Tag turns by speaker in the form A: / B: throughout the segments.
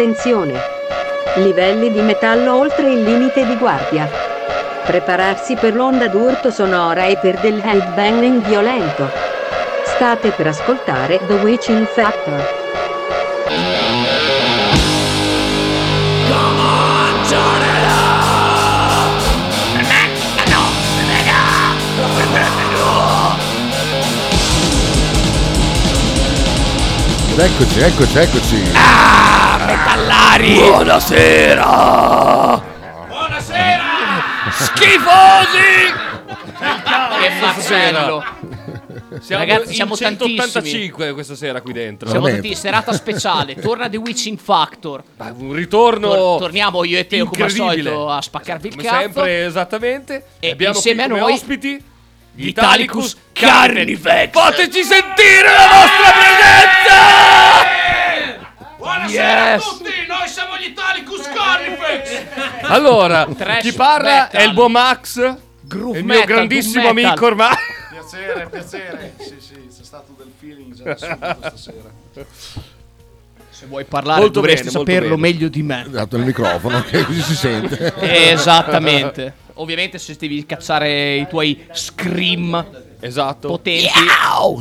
A: Attenzione! Livelli di metallo oltre il limite di guardia. Prepararsi per l'onda d'urto sonora e per del headbanging violento. State per ascoltare The Witching Factor.
B: Eccoci, eccoci, eccoci.
C: Ah, metallari! Buonasera!
D: Buonasera!
C: Schifosi! che mazzello!
D: Siamo
C: Ragazzi,
D: in
C: siamo
D: 185 questa sera qui dentro.
C: Siamo
B: Veramente.
C: tutti serata speciale, torna The Witching Factor.
D: Beh, un ritorno
C: Tor- torniamo io e Teo come al solito a spaccarvi il
D: Come
C: cazzo.
D: sempre, esattamente.
C: E
D: abbiamo
C: insieme
D: qui
C: a
D: come
C: noi
D: ospiti
C: gli Italicus Carnifex.
D: Fateci sentire la vostra presenza!
E: Buonasera
C: Yes.
E: a tutti, noi siamo gli Italicus Carnifex!
D: Allora,
C: Trash
D: chi parla
C: metal.
D: è il buon Max,
C: Groove
D: il mio
C: metal,
D: grandissimo
C: doom metal.
D: amico ormai.
F: Piacere, piacere. Sì, sì, c'è stato del feeling già da subito stasera.
C: Se vuoi parlare
D: Molto
C: dovresti
D: bene,
C: saperlo
D: bene.
C: meglio di me.
B: Dato il microfono, che così si sente.
C: Esattamente. Ovviamente se devi cacciare i tuoi scream
D: Esatto.
C: potenti.
D: O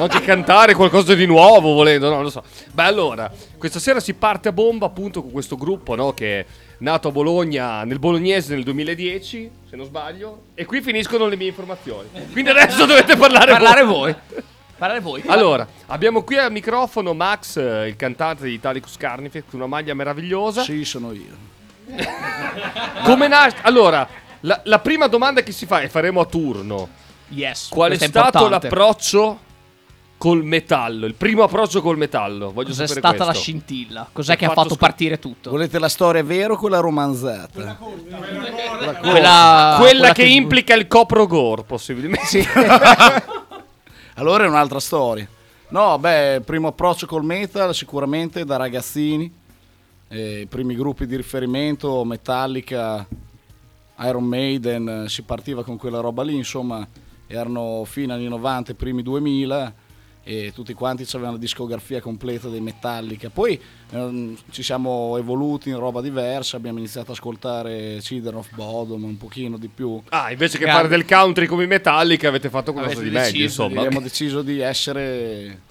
D: anche cantare qualcosa di nuovo volendo, no, lo so. Beh, allora, questa sera si parte a bomba appunto con questo gruppo, no, che è nato a Bologna, nel bolognese nel 2010, se non sbaglio, e qui finiscono le mie informazioni. Quindi adesso dovete parlare,
C: Parlare
D: voi.
C: voi. Parlare voi.
D: Allora, abbiamo qui al microfono Max, il cantante di Italicus Carnifex, con una maglia meravigliosa.
F: Sì, sono io.
D: Come nasce? Allora, la, la prima domanda che si fa, e faremo a turno,
C: Yes.
D: qual è
C: questo
D: stato
C: importante.
D: l'approccio col metallo? Il primo approccio col metallo? Voglio
C: Cos'è
D: sapere
C: stata la
D: questo.
C: scintilla? Cos'è che ha
D: fatto
C: fatto partire tutto?
F: Volete la storia vera o quella romanzata?
C: Quella,
D: Quella che, implica il coprogore, possibilmente.
F: Allora è un'altra storia. No, beh, primo approccio col metal sicuramente da ragazzini. Eh, I primi gruppi di riferimento, Metallica, Iron Maiden, eh, si partiva con quella roba lì, insomma, erano fino anni 90, i primi 2000 e tutti quanti avevano la discografia completa dei Metallica. Poi ehm, ci siamo evoluti in roba diversa, abbiamo iniziato ad ascoltare Children of Bodom un pochino di più.
D: Ah, invece che fare del country come i Metallica, avete fatto qualcosa
C: Avete
D: di meglio, insomma.
F: Abbiamo deciso di essere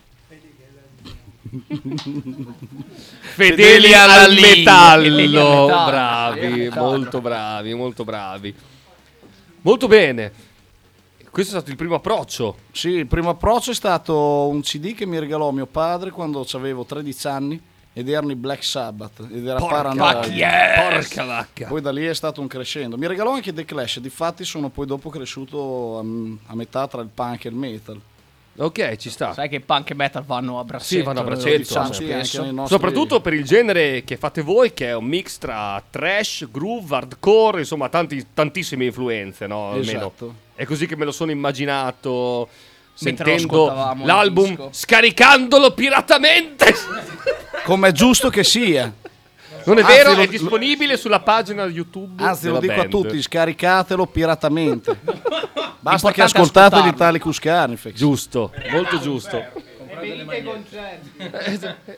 D: Fedeli al
C: alla linea.
D: metallo.
C: Fedeli al metallo.
D: Bravi, molto bravi, molto bravi. Molto bene. Questo è stato il primo approccio.
F: Sì, il primo approccio è stato un CD che mi regalò mio padre quando avevo 13 anni ed erano i Black Sabbath ed era Paranoid.
D: Porca vacca.
F: Poi da lì è stato un crescendo. Mi regalò anche The Clash, difatti sono poi dopo cresciuto a, a metà tra il punk e il metal.
D: Ok, ci sta.
C: Sai che il punk e metal vanno a braccetto.
D: Sì, vanno a
C: lo
D: braccetto,
C: diciamo
F: Sì, nostri-
D: Soprattutto per il genere che fate voi, che è un mix tra trash, groove, hardcore, insomma, tanti- tantissime influenze, no? Almeno. È così che me lo sono immaginato
C: Mentre
D: sentendo l'album, scaricandolo piratamente.
F: Come è giusto che sia.
D: Non è
F: Anzi,
D: vero,
F: lo-
D: è disponibile sulla pagina YouTube.
F: Anzi, lo dico a
D: band.
F: tutti, scaricatelo piratamente. Basta che
C: L'importante è
F: ascoltate l'Italicus Carnifex.
D: Giusto, molto giusto.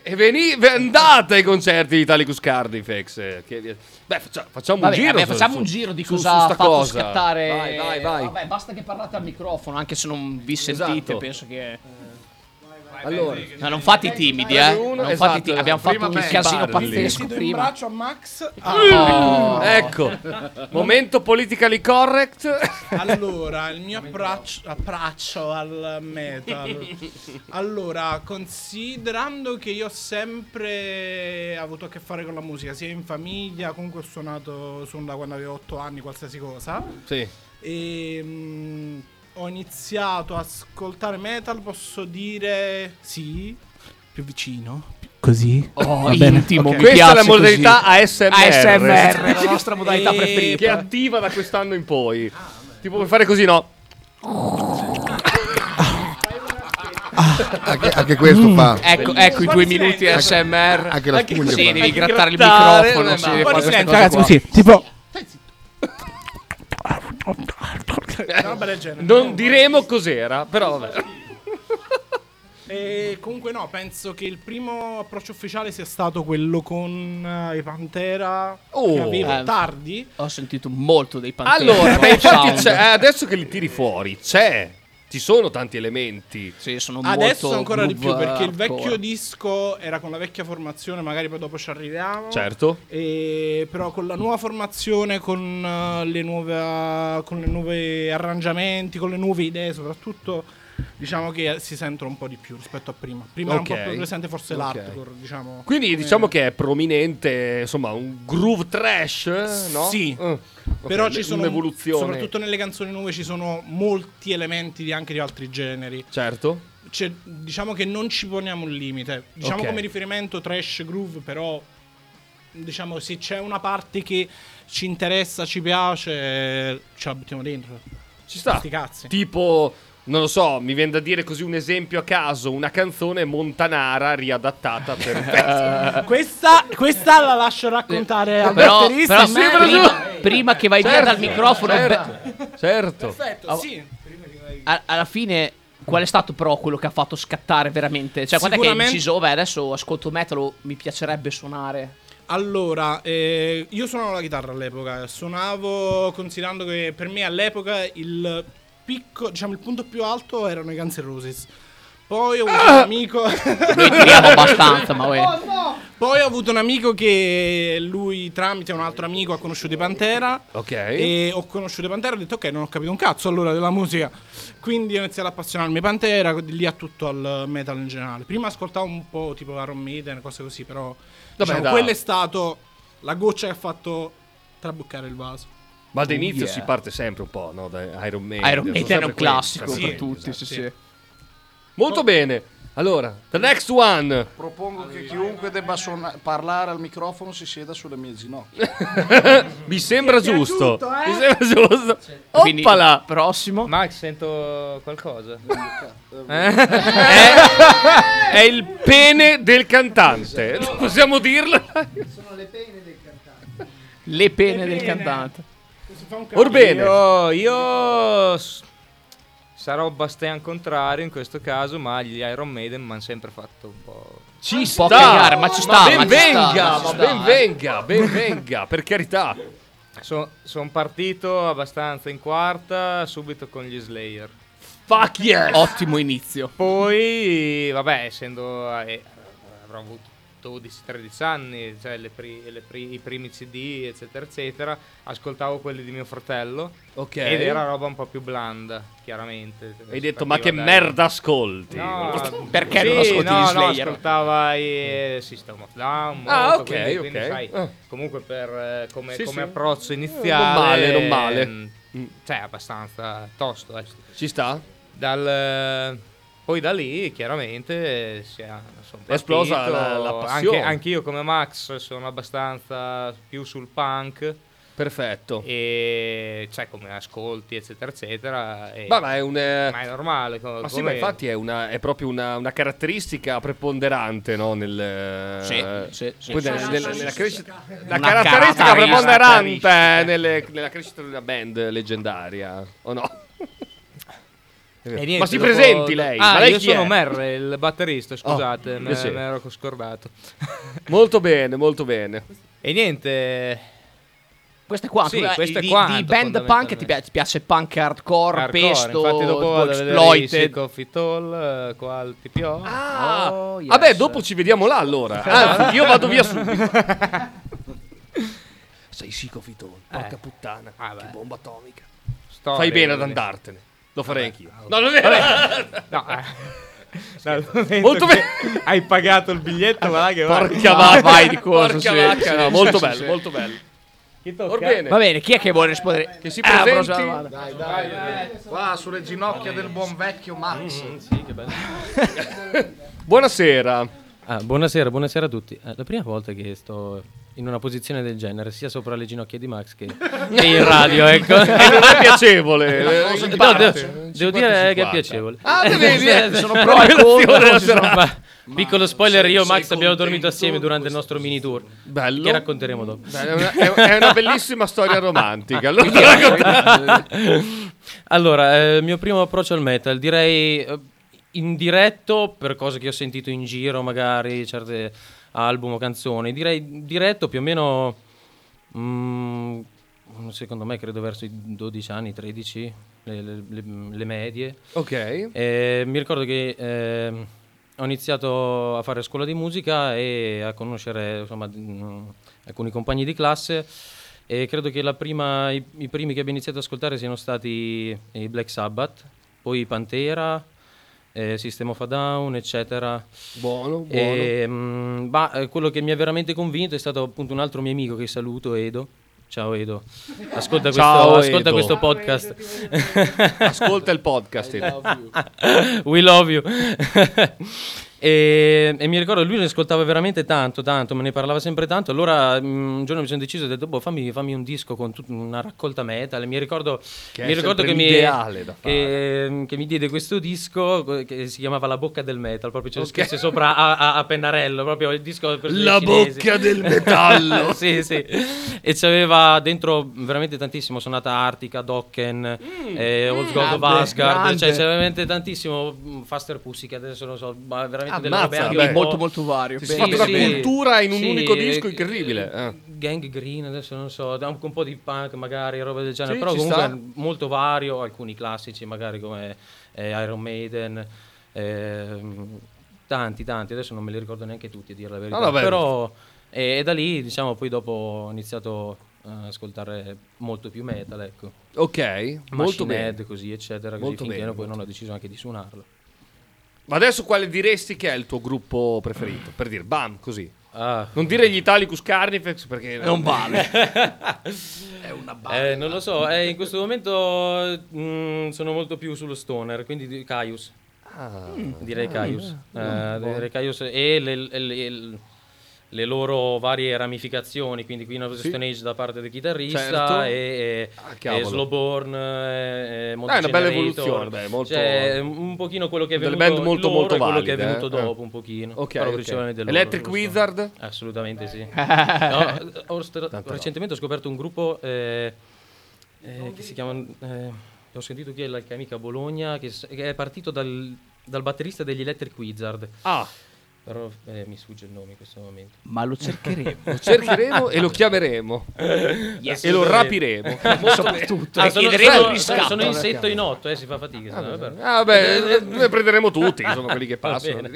D: E veni, andate ai concerti di Italicus Cardifex. eh, che- beh, faccia- facciamo
C: Vabbè,
D: un giro.
C: vabbè, facciamo
D: su-
C: un giro di
D: su-
C: cosa
D: su
C: ha
D: sta
C: fatto
D: cosa.
C: scattare.
D: Vai, vai, vai.
C: Vabbè, basta che parlate al microfono, anche se non vi sentite,
D: Esatto.
C: penso che.
D: Allora,
C: No, non fate i timidi, eh.
D: Uno,
C: Non
D: esatto,
C: fate timidi. Abbiamo
D: prima
C: fatto un casino pazzesco
G: Do un
C: prima.
G: braccio a Max.
C: Oh.
D: ecco, momento politically correct.
G: Allora, il mio approccio, approccio al metal. Allora, considerando che io ho sempre avuto a che fare con la musica, sia in famiglia, comunque ho suonato, suono da quando avevo 8 anni, qualsiasi cosa.
D: Sì.
G: E mm, ho iniziato a ascoltare metal, posso dire sì, più vicino. Così.
C: Oh,
G: Va bene.
C: intimo,
G: Ok.
C: mi
D: Questa è la modalità
C: così.
D: ASMR.
C: ASMR, la nostra modalità
G: E-
D: Che è
C: preferita.
D: attiva da quest'anno in poi. Tipo puoi fare così, no?
B: Anche, anche questo fa.
C: Ecco, ecco i due minuti ASMR.
B: Anche la spugna
C: Sì,
B: fa.
C: devi
D: Anche
C: grattare il
D: grattare,
C: microfono. sì, queste
G: silenzio,
C: cose
G: ragazzi,
C: qua.
G: così, tipo... Una roba del genere.
D: Non diremo cos'era, però vabbè.
G: E comunque no, penso che il primo approccio ufficiale sia stato quello con eh, i Pantera
B: Oh.
G: che avevo
C: Eh.
G: tardi.
C: Ho sentito molto dei Pantera.
D: Allora, beh,
C: Rock
D: infatti c'è- eh, adesso che li tiri fuori, c'è. Ci sono tanti elementi.
C: Sì, sono
G: Adesso
C: molto
G: ancora di più perché il vecchio disco era con la vecchia formazione, magari poi dopo ci arriviamo.
D: Certo.
G: E però con la nuova formazione, con eh, le nuove con le nuove arrangiamenti, con le nuove idee, soprattutto diciamo che si sentono un po' di più rispetto a prima. Prima
D: Ok.
G: era un po' più presente forse
D: Ok.
G: l'hardcore, diciamo.
D: Quindi
G: come-
D: diciamo che è prominente, insomma, un groove trash, no?
G: Sì.
D: Eh, ok,
G: Però ci sono
D: un'evoluzione.
G: soprattutto nelle canzoni nuove ci sono molti elementi di- anche di altri generi.
D: Certo.
G: C'è- diciamo che non ci poniamo un limite. Diciamo come riferimento trash groove, però diciamo se c'è una parte che ci interessa, ci piace, ce la buttiamo dentro.
D: Ci sta. Tipo, non lo so, mi viene da dire così un esempio a caso, una canzone montanara riadattata per
G: Questa, questa la lascio raccontare al
C: Però,
G: batterista.
C: però
G: a me-
C: prima, prima che vai via
D: Certo,
C: dal microfono,
D: certo,
C: beh,
D: certo.
G: Perfetto, sì.
C: a- alla fine, qual è stato però quello che ha fatto scattare veramente? Cioè, quando è che hai deciso, beh, adesso ascolto metal, mi piacerebbe suonare.
G: Allora, eh, io suonavo la chitarra all'epoca. Suonavo considerando che per me all'epoca il picco, diciamo il punto più alto erano i Guns N' Roses. Poi ho avuto un amico.
C: Noi tiriamo abbastanza, ma uè.
G: Poi ho avuto un amico che lui tramite un altro amico ha conosciuto i Pantera.
D: Ok.
G: E ho conosciuto i Pantera e ho detto ok, non ho capito un cazzo allora della musica. Quindi ho iniziato ad appassionarmi ai Pantera, di lì a tutto al metal in generale. Prima ascoltavo un po' tipo Iron Maiden, cose così, però diciamo,
D: dai.
G: quello è stato la goccia che ha fatto traboccare il vaso.
D: Ma da inizio
C: yeah.
D: si parte sempre un po', no? Da Iron Maiden.
C: Iron
D: sono
C: Maiden è un
D: quelli,
C: classico
D: sempre
C: per
D: quelli,
C: tutti,
D: esatto.
C: sì, sì.
D: Molto bene. Allora, the next one.
F: Propongo che chiunque debba suona- parlare al microfono si sieda sulle mie ginocchia.
D: Mi sembra giusto.
G: piaciuto, eh?
D: Mi sembra giusto.
C: Quindi,
D: Oppala.
C: prossimo.
H: Max, sento qualcosa.
D: È il pene del cantante. Possiamo dirlo?
C: Le pene del cantante.
G: Si fa un
D: Orbene.
H: Io, io s- sarò Bastian contrario in questo caso, ma gli Iron Maiden mi hanno sempre fatto un po'.
D: Ci sta.
C: cagare, ma ci sta,
D: ben
C: ma ci sta,
D: venga,
C: ma ci
D: ma
C: sta,
D: ben
C: eh.
D: venga, ben venga, per carità.
H: Sono partito abbastanza in quarta, subito con gli Slayer.
D: Fuck yes.
C: Ottimo inizio.
H: Poi, vabbè, essendo. eh, avrò avuto 12-13 anni, cioè le pri- le pri- i primi CD, eccetera, eccetera. Ascoltavo quelli di mio fratello.
D: Ok.
H: Ed era roba un po' più blanda, chiaramente.
D: Hai detto, ma che
H: dai-
D: merda ascolti?
H: No,
C: Perché
H: sì,
C: non ascolti
H: no,
C: gli
H: no,
C: Slayer?
H: ascoltava i System of Down.
D: Ah,
H: molto,
D: ok,
H: quindi,
D: ok.
H: quindi, sai,
D: Ah.
H: comunque per eh, come,
D: Sì,
H: come
D: sì.
H: approccio
D: Eh,
H: iniziale.
D: non male, non male.
H: ehm, Cioè, abbastanza tosto. eh.
D: Ci sta?
H: Dal, poi da lì, chiaramente, si è,
D: È esplosa la- la passione.
H: Anche, anch'io, come Max, sono abbastanza più sul punk.
D: Perfetto.
H: E cioè, come ascolti, eccetera, eccetera. e-
D: Ma, ma è un. eh,
H: ma è normale.
D: Ma sì, ma infatti è, una, è proprio una, una caratteristica preponderante, no? Nel,
C: Sì,
D: eh,
C: sì, sì,
D: nel-
C: sì,
D: nel-
C: sì,
D: nella
C: sì,
D: crescita, la caratteristica
C: caratteristica.
D: preponderante nelle- nella crescita di una band leggendaria, o no?
H: E niente,
D: ma si
H: dopo-
D: presenti lei?
H: Ah,
D: ma lei
H: io sono
D: è?
H: Mer, il batterista, scusate,
D: Oh,
H: me, me ero scordato.
D: Molto bene, molto bene.
H: E niente,
C: Questo è quanto.
H: Sì,
C: eh,
H: questo è
C: di,
H: quanto,
C: di band punk ti, pi- ti piace punk hardcore,
H: hardcore,
C: pesto,
H: infatti dopo
C: exploited.
H: Sick of It All, eh, qua al TPO.
D: Ah,
C: Oh, yes.
D: vabbè, dopo ci vediamo là allora. Anzi, io vado via subito. Sei sicofitone, porca
H: Eh.
D: puttana.
H: Ah,
D: che bomba atomica.
H: Storie,
D: Fai bene ad andartene. Lo farei anch'io.
H: ah,
D: No, non è vero.
H: No, eh.
D: Molto
H: che
D: bene.
H: Hai pagato il biglietto, ma che.
D: Porca
C: Ma
D: vacca.
C: vai di corso,
D: Porca
C: sì,
D: vacca,
C: sì,
D: no,
C: sì,
D: molto
C: sì,
D: bello,
C: sì.
D: molto bello.
H: Chi tocca?
D: Orbene.
C: Va bene, chi è che vuole rispondere?
D: Che si
C: la
D: presenti?
C: prossima domanda.
F: Dai, dai, qua sulle ginocchia del buon vecchio Max.
D: Buonasera.
I: Ah, buonasera, buonasera a tutti. Eh, la prima volta che sto in una posizione del genere, sia sopra le ginocchia di Max che, che in radio, ecco.
D: Non è piacevole. eh,
I: No,
D: parte.
I: devo, devo dire che è piacevole.
D: Ah, vedi, eh,
I: sono pro e contro. Piccolo spoiler, io e Max abbiamo dormito assieme durante il nostro mini tour.
D: Bello.
I: Che racconteremo dopo.
D: È una, è- una bellissima storia romantica. Allora,
I: Allora, eh, il mio primo approccio al metal, direi eh, in diretto per cose che ho sentito in giro, magari certe album o canzoni. Direi diretto più o meno, mm, secondo me, credo verso i 12 anni, 13, le, le- le- medie.
D: Ok.
I: Eh, mi ricordo che ehm, ho iniziato a fare scuola di musica e a conoscere insomma, mm, alcuni compagni di classe e credo che la prima- i, i primi che abbia iniziato ad ascoltare siano stati i Black Sabbath, poi i Pantera, eh, System of a Down, eccetera.
D: Buono, buono.
I: E, mm, ma, eh, quello che mi ha veramente convinto è stato appunto un altro mio amico che saluto, Edo. Ciao Edo, ascolta questo,
D: Ciao,
I: ascolta
D: Edo.
I: questo podcast.
D: Ascolta il podcast. Edo.
I: We love you. e, e mi ricordo lui ne ascoltava veramente tanto, tanto, me ne parlava sempre tanto. Allora mm, un giorno mi sono deciso e ho detto, boh, fammi, fammi un disco con tut- una raccolta metal. E mi ricordo
D: Che
I: mi, ricordo che, mi, che, che mi diede questo disco co- che si chiamava La bocca del metal, proprio c'era
D: Ok.
I: scritto sopra a, a- a pennarello, proprio il disco
D: La bocca del metallo.
I: sì, sì. E c'aveva dentro veramente tantissimo sonata Artica, Dokken, eh, Old God of Asgard, cioè c'era veramente tantissimo mm, Faster Pussy che adesso non so, ma veramente
D: beh.
I: un po'-
C: molto molto vario.
D: Si è
C: Bellissimo.
D: fatto una cultura in un
I: sì,
D: unico disco
I: eh,
D: incredibile. eh.
I: Gang Green, adesso non so, un, un po' di punk magari, roba del genere,
D: Sì,
I: però comunque
D: sta.
I: molto vario, alcuni classici magari come eh, Iron Maiden, ehm, tanti, tanti, adesso non me li ricordo neanche tutti a dire la verità,
D: vabbè.
I: però e, e da lì diciamo poi dopo ho iniziato a ascoltare molto più metal, ecco.
D: Ok, molto
I: Machine
D: bene.
I: Head, così eccetera, così
D: Molto
I: finché
D: bene,
I: poi
D: molto
I: non ho deciso anche di suonarlo.
D: Ma adesso quale diresti che è il tuo gruppo preferito? Per dire, bam, così.
I: Ah.
D: Non dire gli Italicus Carnifex perché
C: Non vale.
I: Eh, non lo so, eh, in questo momento mm, sono molto più sullo stoner, quindi di- Caius. Direi Caius. Eh, direi Caius e le, le- le- le loro varie ramificazioni, quindi Queen of the. Stone Age da parte del chitarrista
D: Certo.
I: e, e,
D: Ah,
I: e. Slowborn, e, e Monte
D: è una bella evoluzione, dai, molto-
I: Cioè, un pochino quello che è venuto
D: band molto,
I: loro
D: molto
I: e quello che è
D: valide,
I: venuto
D: eh.
I: dopo un pochino.
D: Ok,
I: però
D: ok.
I: principalmente loro,
D: Electric
I: sullo
D: Wizard?
I: Assolutamente sì. No, ho st- recentemente ho scoperto un gruppo eh, eh, che si chiama. eh, ho sentito chi è la che è amica a Bologna, che, che è partito dal, dal batterista degli Electric Wizard.
D: Ah,
I: Però eh, mi sfugge il nome in questo momento.
C: Ma lo cercheremo.
D: lo cercheremo e lo chiameremo. e lo rapiremo.
C: Soprattutto.
I: Ah,
C: e
I: sono, sono- sono in setto in otto, eh, si fa fatica. no, vabbè.
D: Ah, beh, ne prenderemo tutti, insomma, quelli che passano.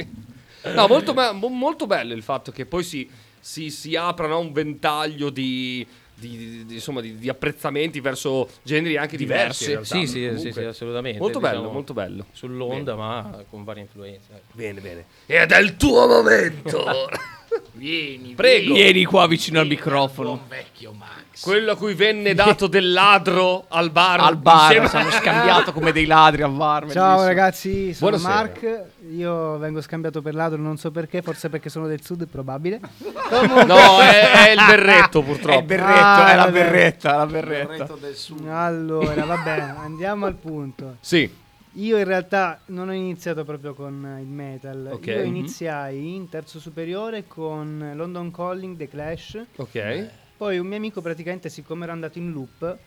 D: No, molto, be- mo- molto bello il fatto che poi si, si, si apra no, un ventaglio di, di- di- insomma, di, di apprezzamenti verso generi anche diversi. realtà.
I: Sì, sì, sì, sì, assolutamente.
D: Molto bello,
I: diciamo,
D: molto bello.
I: Sull'onda, ma con varie influenze. ecco.
D: Bene, bene. Ed è il tuo momento.
G: Vieni,
D: Prego.
C: Vieni qua vicino al microfono.
G: buon vecchio Max.
D: Quello a cui venne dato del ladro al bar.
C: Al bar ci hanno scambiato come dei ladri al bar.
J: Ciao
C: bellissimo.
J: ragazzi, sono
D: Buonasera.
J: Mark. Io vengo scambiato per ladro, non so perché, forse perché sono del sud, è probabile.
D: No, è, è il berretto purtroppo.
C: È il berretto,
J: Ah,
C: è la berretta, la berretta.
F: Berretto del sud.
J: Allora, vabbè, andiamo al punto.
D: Sì.
J: Io in realtà non ho iniziato proprio con il metal.
D: Ok.
J: Io iniziai in terzo superiore con London Calling, The Clash.
D: Ok.
J: Poi un mio amico praticamente, siccome era andato in loop,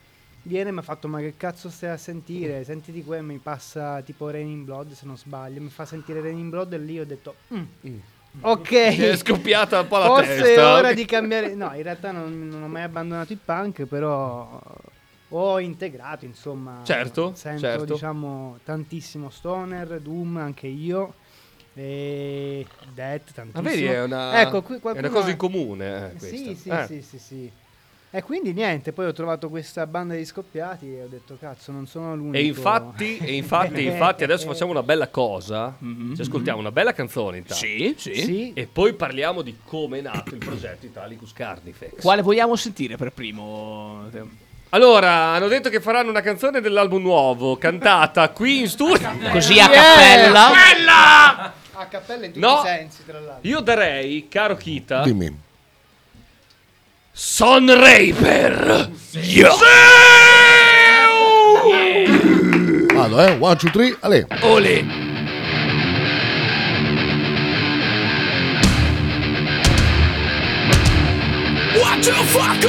J: viene e mi ha fatto ma che cazzo stai a sentire? Senti di qua mi passa tipo Raining Blood se non sbaglio, mi fa sentire Raining Blood e lì ho detto "Mm, ok.
D: Ti è scoppiata un po' la
J: Forse
D: testa.
J: è ora
D: ok.
J: di cambiare. No, in realtà non, non ho mai abbandonato il punk, però ho integrato, insomma.
D: Certo,
J: Sento,
D: certo.
J: diciamo, tantissimo stoner, doom, anche io. E Death,
D: Ma
J: tantissimo.
D: vedi, è una,
J: Ecco, qui
D: è una cosa
J: è-
D: in comune. eh,
J: Sì, sì,
D: Eh.
J: sì, sì, sì. E quindi niente, poi ho trovato questa banda di scoppiati e ho detto cazzo, non sono l'unico.
D: E infatti, e infatti, infatti adesso facciamo una bella cosa. Ci ascoltiamo una bella canzone intanto.
C: Sì, sì,
J: Sì,
D: E poi parliamo di come è nato il progetto Italicus Carnifex.
C: Quale vogliamo sentire per primo?
D: Allora, hanno detto che faranno una canzone dell'album nuovo, cantata qui in studio.
C: Così a cappella.
J: a cappella in tutti
D: No.
J: i sensi, tra l'altro.
D: Io darei, caro Kita,
B: Dimmi.
D: Son Raper. Yo.
B: Vado, eh. One, two, three, ale.
C: Ole. What the fuck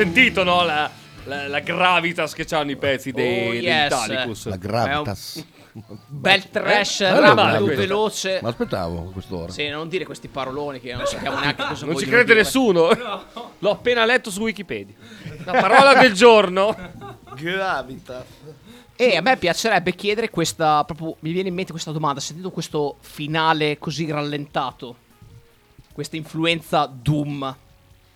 D: sentito, no? La, la, la gravitas che hanno i pezzi dei,
C: Oh,
D: dei
C: yes.
D: Italicus.
B: La gravitas.
C: Bel trash,
B: Eh?
C: Rapido, veloce.
B: Ma aspettavo quest'ora.
C: Sì, non dire questi paroloni che non sappiamo neanche cosa
D: Non ci crede
C: dire.
D: nessuno? L'ho appena letto su Wikipedia. La parola del giorno.
F: Gravita.
C: E a me piacerebbe chiedere questa. Proprio mi viene in mente questa domanda. Sentendo questo finale così rallentato, questa influenza Doom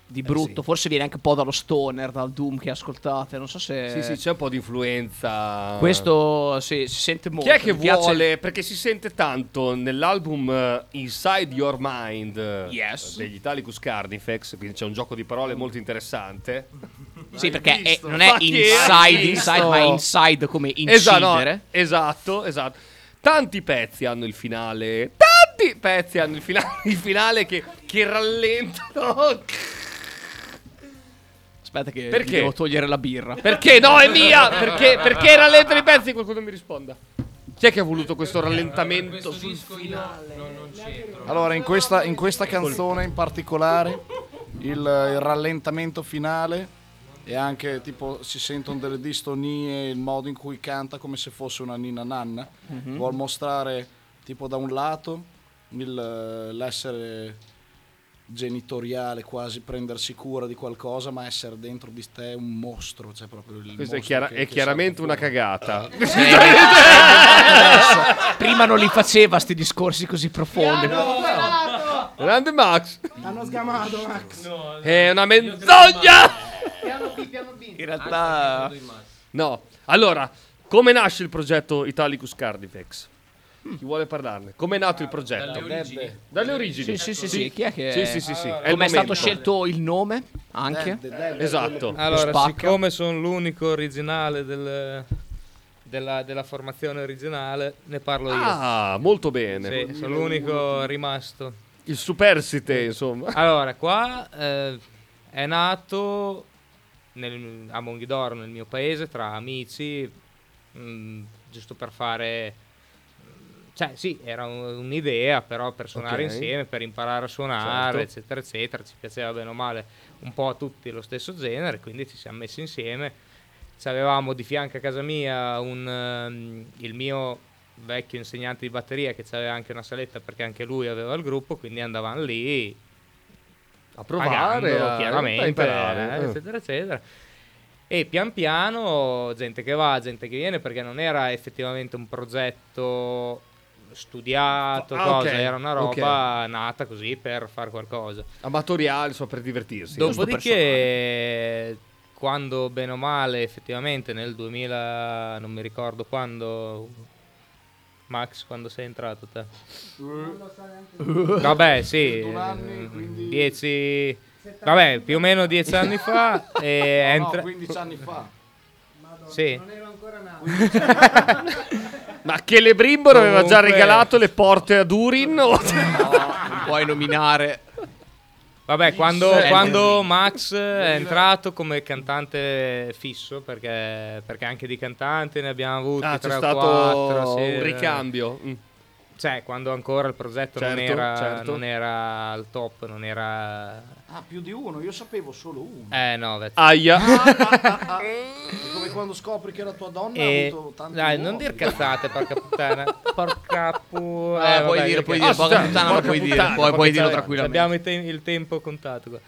C: di brutto, forse viene anche un po' dallo stoner, dal Doom che ascoltate. Non so se.
D: Sì, sì, c'è un po' di influenza.
C: Questo sì, si sente molto.
D: Chi è che vuole? Perché si sente tanto nell'album eh, Inside Your Mind eh,
C: Yes.
D: degli Italicus Carnifex, quindi c'è un gioco di parole molto interessante.
C: Sì, perché è- non è inside, inside, ma inside come
D: Esatto, no,
C: incidere.
D: esatto, esatto. Tanti pezzi hanno il finale. Tanti pezzi hanno il finale, il finale che, che rallentano.
C: Aspetta, che
D: Perché?
C: devo togliere la birra.
D: Perché no, è mia? Perché, perché rallentano i pezzi? Qualcuno mi risponda. Chi è che ha voluto questo rallentamento sul finale?
F: Allora, in questa, in questa canzone in particolare, il, il rallentamento finale e anche tipo si sentono delle distonie, il modo in cui canta come se fosse una nina nanna,
C: Mhm.
F: vuol mostrare tipo da un lato il- l'essere genitoriale, quasi prendersi cura di qualcosa, ma essere dentro di te un mostro, cioè proprio il
D: Questo è, chiara-
F: che-
D: è
F: che
D: chiaramente una
F: fuori.
D: cagata.
C: Prima non li faceva sti discorsi così profondi.
D: Grande Max.
J: Hanno sgamato Max.
D: È una menzogna.
C: In realtà
D: No. Allora, come nasce il progetto Italicus Cardifex? Chi vuole parlarne? Come è nato il progetto?
H: Dalle origini.
D: Dalle origini.
C: Sì, sì, sì, sì. Chi è che
D: Sì, sì, sì, sì. È il
C: Come è
D: momento.
C: stato scelto il nome? Anche?
F: Dead, dead,
D: Esatto.
H: Allora,
C: spacca.
H: siccome sono l'unico originale del- della, della formazione originale, ne parlo io.
D: Ah, molto bene.
H: Sì, sono l'unico rimasto.
D: Il superstite, insomma.
H: Allora, qua eh, è nato nel, a Monghidoro, nel mio paese, tra amici, mh, giusto per fare... Cioè, sì, era un- un'idea, però per suonare
D: Ok.
H: insieme, per imparare a suonare,
D: Certo.
H: eccetera, eccetera. Ci piaceva bene o male un po' a tutti lo stesso genere, quindi ci siamo messi insieme. Ci avevamo di fianco a casa mia un, ehm, il mio vecchio insegnante di batteria che aveva anche una saletta perché anche lui aveva il gruppo, quindi andavamo lì
D: A provare, a,
H: chiaramente,
D: a imparare.
H: eh,
D: eh.
H: eccetera, eccetera. E pian piano gente che va, gente che viene, perché non era effettivamente un progetto studiato,
D: Ah,
H: cosa,
D: ok,
H: era una roba nata così per fare qualcosa.
D: Amatoriale, so, per divertirsi.
H: Dopodiché, quando bene o male, effettivamente nel 2000, non mi ricordo quando, Max, quando sei entrato te? Vabbè, sì,
F: 21 anni,
H: eh,
F: quindi-
H: 10, vabbè, più o meno 10 anni fa. E
F: No,
H: entra-
F: 15 anni fa.
H: sì.
J: Non ero ancora nato.
D: Ma che le Brimbor aveva già
H: Comunque-
D: regalato le porte a Durin? o-
C: Non puoi nominare.
H: Vabbè, quando,
C: Sì.
H: quando Max è entrato come cantante fisso, perché, perché anche di cantante ne abbiamo avuti
D: Ah, c'è
H: 3 o
D: stato
H: 4.
D: un ricambio. Mm.
H: Cioè, quando ancora il progetto non,
D: Certo,
H: era,
D: certo.
H: non era al top, non era...
F: Ah, più di uno, io sapevo solo uno.
H: Eh no, vecchio.
D: Aia.
F: È come quando scopri che la tua donna
H: E-
F: ha avuto tanti
H: dai, non
F: uomini.
H: dir cazzate, porca puttana. Porca pu...
C: Eh, puoi
H: vabbè,
C: dire, puoi
D: Ah,
C: dire, porca puttana, puoi dire, puoi, puoi dirlo tranquillamente.
H: Abbiamo il, te- il tempo contato qua.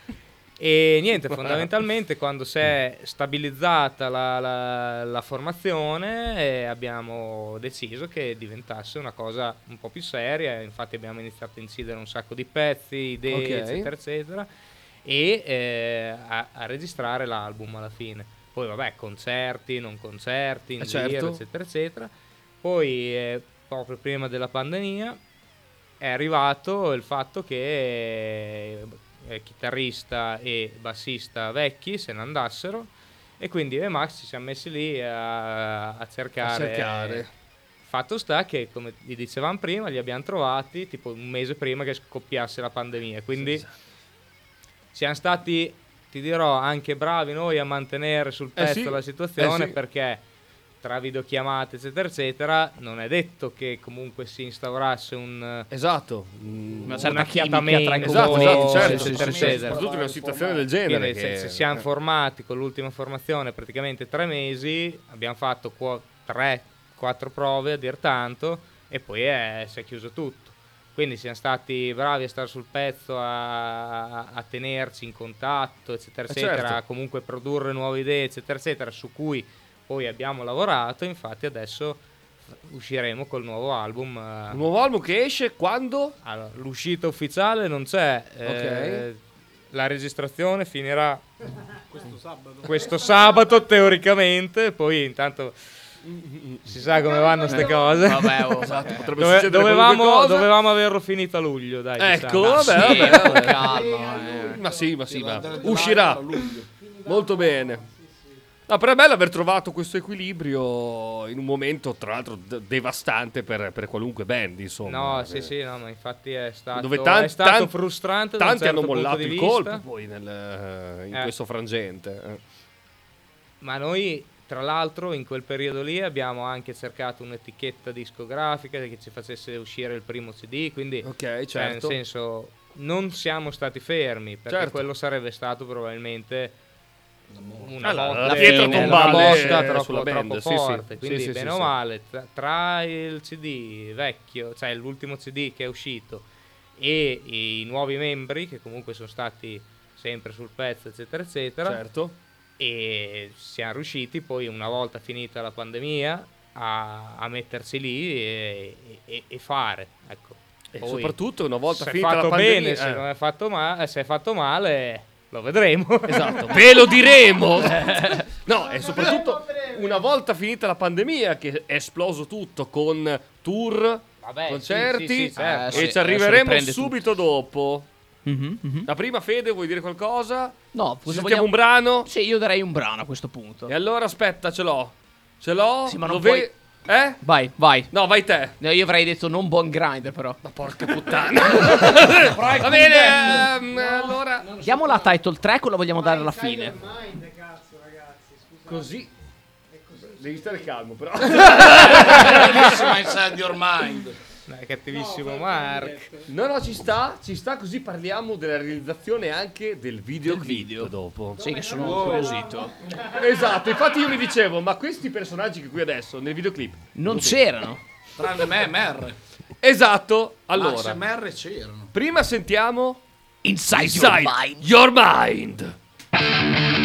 H: E niente, fondamentalmente quando si è stabilizzata la, la- la formazione eh, abbiamo deciso che diventasse una cosa un po' più seria, infatti abbiamo iniziato a incidere un sacco di pezzi, idee,
D: Ok.
H: eccetera, eccetera, e eh, a, a registrare l'album alla fine. Poi vabbè, concerti, non concerti, in
D: Eh,
H: giro,
D: certo.
H: eccetera, eccetera. Poi eh, proprio prima della pandemia è arrivato il fatto che eh, chitarrista e bassista vecchi se ne andassero e quindi io e Max ci siamo messi lì a, a cercare.
D: A cercare.
H: Fatto sta che, come vi dicevamo prima, li abbiamo trovati tipo un mese prima che scoppiasse la pandemia. Quindi siamo stati, ti dirò, anche bravi noi a mantenere sul
D: Eh
H: pezzo
D: sì,
H: la situazione
D: eh sì.
H: perché tra videochiamate eccetera eccetera non è detto che comunque si instaurasse un
D: Esatto.
C: Una certa
H: una
C: chimica tra i
D: Esatto, esatto, certo,
H: eccetera,
D: sì, sì,
H: eccetera.
D: soprattutto in una situazione del genere.
H: Quindi se,
D: che-
H: se siamo
D: eh.
H: formati con l'ultima formazione praticamente tre mesi, abbiamo fatto qua- tre, quattro prove a dir tanto e poi è- si è chiuso tutto. Quindi siamo stati bravi a stare sul pezzo, a, a tenerci in contatto, eccetera,
D: Eh,
H: eccetera,
D: certo.
H: a comunque produrre nuove idee, eccetera, eccetera, su cui poi abbiamo lavorato. Infatti adesso usciremo col nuovo album. eh,
D: Un nuovo album che esce quando?
H: allora, l'uscita ufficiale non c'è. eh, la registrazione finirà
G: Questo sabato.
H: questo sabato teoricamente, poi intanto si sa come vanno queste cose.
C: Vabbè, oh.
D: Esatto, potrebbe
H: Dove-
D: succedere
H: dovevamo, dovevamo averlo finito a luglio, dai.
D: Ecco,
H: diciamo.
D: vabbè,
C: Sì,
D: vabbè, vabbè.
C: calma, eh.
D: Ma sì, ma sì, ma uscirà.
F: a luglio.
D: Molto bene. No, però è bello aver trovato questo equilibrio in un momento, tra l'altro, d- devastante per, per qualunque band, insomma.
H: No, sì, sì, no, ma infatti è stato,
D: Dove tan-
H: è stato
D: tan-
H: frustrante.
D: Tanti
H: certo
D: hanno mollato il
H: vista.
D: colpo poi nel- in
H: Eh.
D: questo frangente. eh.
H: Ma noi, tra l'altro, in quel periodo lì abbiamo anche cercato un'etichetta discografica che ci facesse uscire il primo CD, quindi
D: Ok,
H: cioè, nel
D: certo.
H: senso non siamo stati fermi, perché
D: Certo.
H: quello sarebbe stato probabilmente una
D: Ah, la- pietra
H: una
D: tombale
H: botta troppo,
D: sulla band,
H: troppo
D: sì,
H: forte.
D: Sì,
H: Quindi
D: sì,
H: bene
D: sì,
H: o male, tra, tra il CD vecchio, cioè l'ultimo CD che è uscito e i nuovi membri che comunque sono stati sempre sul pezzo, eccetera, eccetera
D: Certo.
H: e siamo riusciti poi una volta finita la pandemia a, a mettersi lì e, e- e fare ecco.
D: E
H: Poi,
D: soprattutto una volta
H: se
D: finita la pandemia...
H: bene se
D: eh.
H: non è fatto male se è fatto male lo vedremo
D: Esatto, ve lo diremo. no, e soprattutto una volta finita la pandemia che è esploso tutto con tour,
H: Vabbè,
D: concerti
H: sì, sì, sì, certo.
D: e
C: Eh, sì,
D: ci arriveremo subito dopo.
C: Mhm, mhm.
D: La prima Fede vuoi dire qualcosa?
C: No,
D: sentiamo
C: vogliamo...
D: un brano?
C: Sì, io darei un brano a questo punto.
D: E allora aspetta, ce l'ho. Ce l'ho?
C: Sì, ma non
D: Lo ve- Eh?
C: Vai, vai.
D: No, vai te.
C: No, io avrei detto non buon grinder, però.
D: Ma porca puttana. Va bene, ehm, allora
C: Diamo la title track o la vogliamo dare alla fine?
D: così Devi stare calmo, però.
F: Bellissima Inside Your Mind.
H: Dai, cattivissimo Mark
D: No, no, ci sta, ci sta, così parliamo della realizzazione anche del video,
C: Del video.
D: dopo.
C: Sì, che sono incuriosito.
D: Esatto, infatti io mi dicevo, ma questi personaggi che qui adesso nel videoclip
C: Non c'erano.
F: Tranne me, MR.
D: Esatto.
F: Allora.
D: Allora,
F: MR c'erano.
D: prima sentiamo
C: Inside,
D: Inside
C: your mind.
D: Your Mind.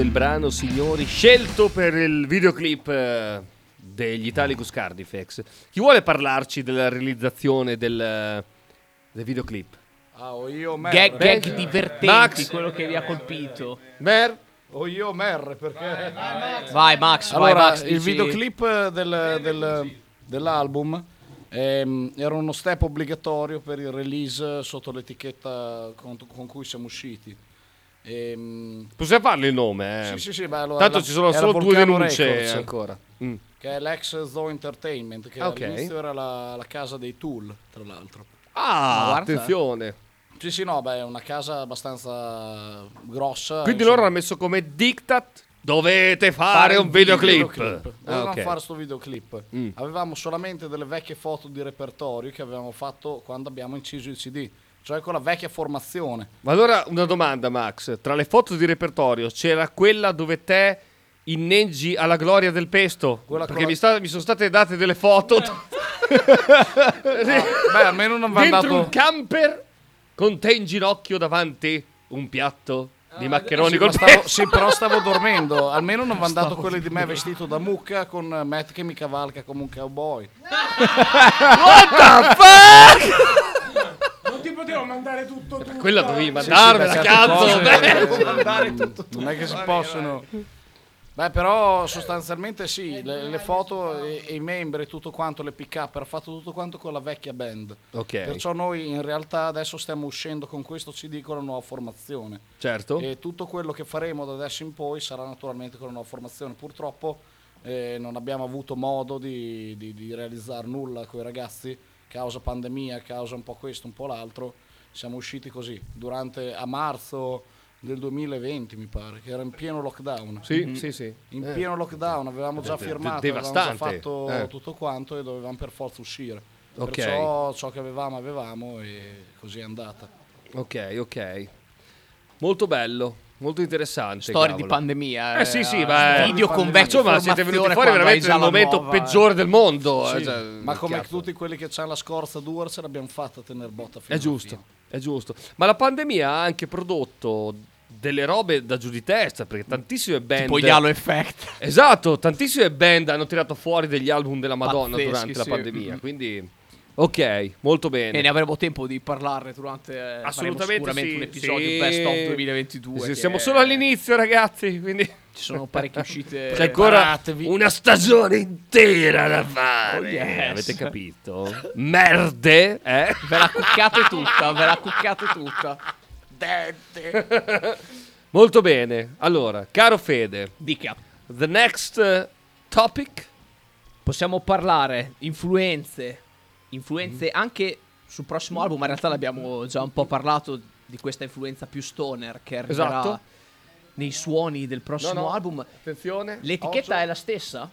D: Questo è il brano, signori, scelto per il videoclip eh, degli Italicus Cardifex. Chi vuole parlarci della realizzazione del, del videoclip?
F: Ah, o io Mer.
C: Gag, gag divertenti,
D: Max.
C: quello che vi ha colpito.
D: Mer?
F: O io Mer, perché...
C: Vai Max,
F: Allora,
C: vai Max.
F: il
C: dici-
F: videoclip del- del- dell'album ehm, era uno step obbligatorio per il release sotto l'etichetta con, con cui siamo usciti. Ehm,
D: Possiamo farle il nome, eh?
F: Sì, sì, sì, beh, allora,
D: Tanto
F: la-
D: ci sono solo due
F: Volcano
D: denunce
F: Records.
D: ancora. Mm.
F: che è l'ex Zoo Entertainment, che
D: Ok.
F: all'inizio era la, la casa dei Tool, tra l'altro.
D: Ah,
C: guarda.
D: attenzione.
F: Sì, sì, no, beh, è una casa abbastanza grossa.
D: Quindi
F: insomma.
D: loro hanno messo come diktat dovete fare, un videoclip.
F: Dovevamo
D: Ah, ok.
F: fare questo videoclip.
D: Mm.
F: Avevamo solamente delle vecchie foto di repertorio che avevamo fatto quando abbiamo inciso il CD, cioè con la vecchia formazione.
D: Ma allora una domanda, Max. Tra le foto di repertorio c'era quella dove te inneggi alla gloria del pesto?
F: Quella
D: Perché mi, sta- mi sono state date delle foto.
F: Beh, almeno non va
D: Dentro un camper con te in ginocchio davanti un piatto di maccheroni
F: Sì,
D: col
F: stavo-
D: pesto.
F: sì, però stavo dormendo. Almeno non vanno dato quelli di me vestito da mucca con Matt che mi cavalca come un cowboy.
G: Non ti potevo mandare tutto tu.
D: Quella dovevi
F: Sì,
D: mandarmela,
F: sì,
D: cazzo.
F: cose,
D: beh.
F: mandare tutto, Non è che si possono. Beh, però sostanzialmente sì, le, le foto e, e i membri, tutto quanto, le pick up, era fatto tutto quanto con la vecchia band.
D: Ok,
F: Perciò noi in realtà adesso stiamo uscendo con questo CD con la nuova formazione.
D: certo.
F: E tutto quello che faremo da adesso in poi sarà naturalmente con la nuova formazione. Purtroppo eh, non abbiamo avuto modo di, di- di realizzare nulla con i ragazzi, causa pandemia, causa un po' questo, un po' l'altro. Siamo usciti così, durante a marzo del 2020 mi pare, che era in pieno lockdown.
D: Sì, sì, sì.
F: In
D: Eh.
F: pieno lockdown avevamo già firmato, avevamo già
D: devastante.
F: fatto
D: Eh.
F: tutto quanto e dovevamo per forza uscire.
D: Ok.
F: Perciò ciò che avevamo avevamo e così è andata.
D: Ok, ok. Molto bello, molto interessante.
C: Storia di pandemia.
D: Eh sì, sì, beh,
C: Video con
F: pandemia.
C: vecchia
D: Insomma, siete venuti fuori veramente nel
C: la
D: momento
C: nuova-
D: peggiore del mondo.
F: Sì,
D: eh, cioè,
F: ma come
D: cazzo.
F: tutti quelli che hanno la scorza dura ce l'abbiamo fatta a tenere botta fino
D: È giusto,
F: fine.
D: è giusto. Ma la pandemia ha anche prodotto delle robe da giù di testa, perché tantissime band...
C: Tipo gli Halo Effect.
D: Esatto, tantissime band hanno tirato fuori degli album della Madonna
C: Pazzeschi,
D: durante la
C: sì.
D: pandemia,
C: Mm.
D: quindi... Ok, molto bene.
C: E ne avremo tempo di parlarne durante. eh,
D: Assolutamente
C: sicuramente
D: sì,
C: un episodio
D: sì.
C: Best of 2022.
D: Sì, siamo solo all'inizio, ragazzi, quindi...
C: Ci sono parecchie uscite.
D: C'è ancora
F: Preparatevi.
D: una stagione intera da fare.
C: Oh, yes.
D: Avete capito? Merde, eh?
C: Ve la cuccate tutta, ve la cuccate tutta.
D: Molto bene. Allora, caro Fede,
C: Dica.
D: the next eh, topic.
C: Possiamo parlare influenze, influenze
D: Mm.
C: anche sul prossimo album, ma in realtà l'abbiamo già un po' parlato di questa influenza più stoner che arriverà
D: Esatto.
C: nei suoni del prossimo
D: No, no.
C: album.
D: Attenzione.
C: L'etichetta
D: Occhio.
C: è la stessa?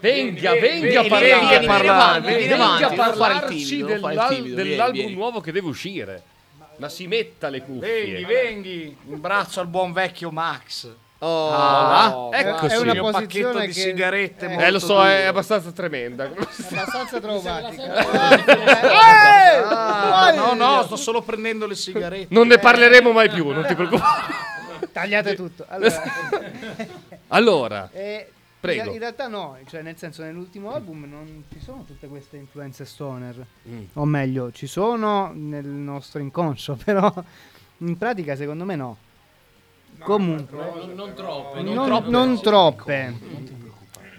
D: Venga, venga a
C: vieni,
D: parlare.
C: vieni, vieni
D: Venga a
C: non fare il
D: parlarci
C: timido,
D: dell'al-
C: timido,
D: dell'album
C: vieni.
D: nuovo che deve uscire. Ma si metta le cuffie.
F: Venghi, venghi, in braccio al buon vecchio Max.
D: Oh,
C: Ah,
D: ecco
J: è una posizione
F: di
J: che-
F: sigarette.
J: Eh,
D: Eh, lo so, è
F: duro.
D: abbastanza tremenda.
J: abbastanza traumatica.
F: Ah, no, no, sto solo prendendo le sigarette.
D: Non ne parleremo mai più, non ti preoccupare.
J: Tagliate tutto. Allora,
D: Allora,
J: eh,
D: Prego.
J: In, in realtà no, cioè nel senso nell'ultimo album non ci sono tutte queste influenze stoner.
D: Mm.
J: O meglio, ci sono nel nostro inconscio, però in pratica secondo me no. Comunque,
I: Non, non troppe.
J: non, non troppe.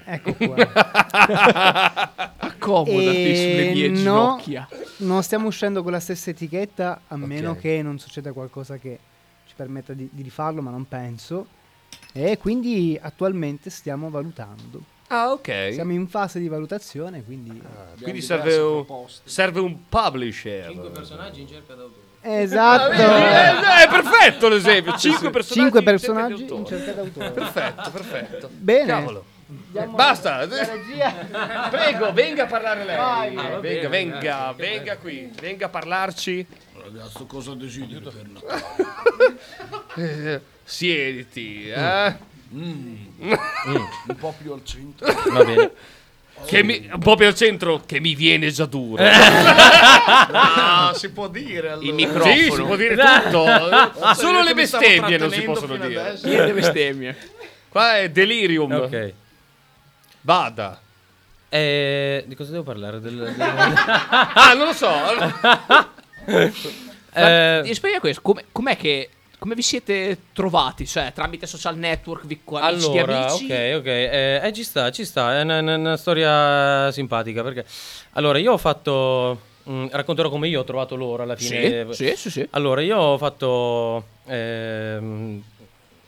J: Ecco qua.
C: Accomodati sulle mie
J: E no,
C: ginocchia.
J: non stiamo uscendo con la stessa etichetta a meno
D: Ok.
J: che non succeda qualcosa che ci permetta di, di rifarlo, ma non penso. E quindi attualmente stiamo valutando.
D: ah, ok.
J: Siamo in fase di valutazione, quindi...
D: Quindi
F: diverse
D: serve un, serve un publisher.
I: Cinque personaggi in cerca d'autore.
J: Esatto!
D: Eh, è perfetto l'esempio. Cinque personaggi.
J: Cinque personaggi in cerca d'autore.
D: Perfetto, perfetto.
J: Bene.
D: Cavolo. Basta. Prego, venga a parlare lei.
J: Vai.
D: venga,
I: bene,
D: venga,
I: grazie.
D: venga qui. Venga a parlarci.
F: Ragazzo, cosa desideri per Natale?
D: Eh, siediti, eh.
F: Un po' più al centro.
I: Va bene.
D: Che mi, un po' più al centro, che mi viene già duro.
F: Ah, si può dire allora.
C: Il microfono.
D: Sì, si può dire tutto. Solo le bestemmie non si possono dire.
C: Niente bestemmie.
D: Qua è delirium.
I: Ok.
D: Vada.
I: Eh, di cosa devo parlare? Del, del-
D: Ah, non lo so.
I: Eh,
C: Mi spiega questo, come, com'è che... Come vi siete trovati? Cioè, tramite social network, vi amici di
I: Allora,
C: amici?
I: ok, ok, eh, eh, ci sta, ci sta, è una, una- storia simpatica perché... Allora, io ho fatto... mm, racconterò come io ho trovato loro alla fine.
C: Sì, sì, sì, sì.
I: Allora, io ho fatto... ehm,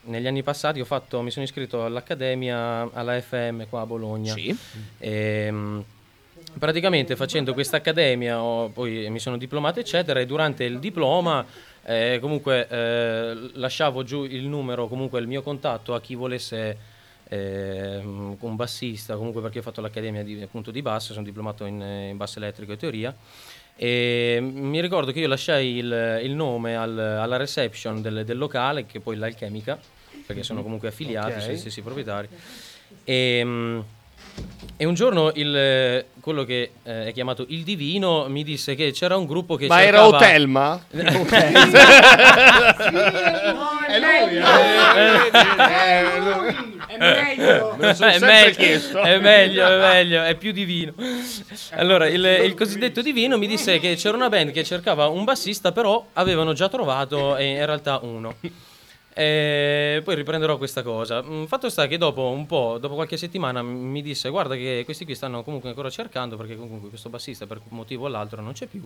I: negli anni passati ho fatto, mi sono iscritto all'Accademia, alla FM qua a Bologna.
C: Sì.
I: Ehm, praticamente facendo questa accademia poi mi sono diplomato eccetera e durante il diploma eh, comunque eh, lasciavo giù il numero comunque il mio contatto a chi volesse ehm, un bassista comunque perché ho fatto l'accademia di, appunto di basso sono diplomato in, eh, in basso elettrico e teoria. E mi ricordo che io lasciai il, il nome al- alla reception del, del locale che poi l'Alchemica perché sono comunque affiliati
F: Ok.
I: sono gli stessi proprietari. E, mm, e un giorno il, quello che eh, è chiamato il Divino mi disse che c'era un gruppo che
D: Ma era
I: cercava...
D: Otelma?
F: È lui,
J: È meglio.
D: Me lo sono
I: è, meglio, è meglio, è meglio, è più divino. Allora, il, il cosiddetto divino mi disse che c'era una band che cercava un bassista, però avevano già trovato eh, in realtà uno. E poi riprenderò questa cosa. Mm, Fatto sta che dopo un po', dopo qualche settimana, mi disse: Guarda, che questi qui stanno comunque ancora cercando perché comunque questo bassista per un motivo o l'altro non c'è più.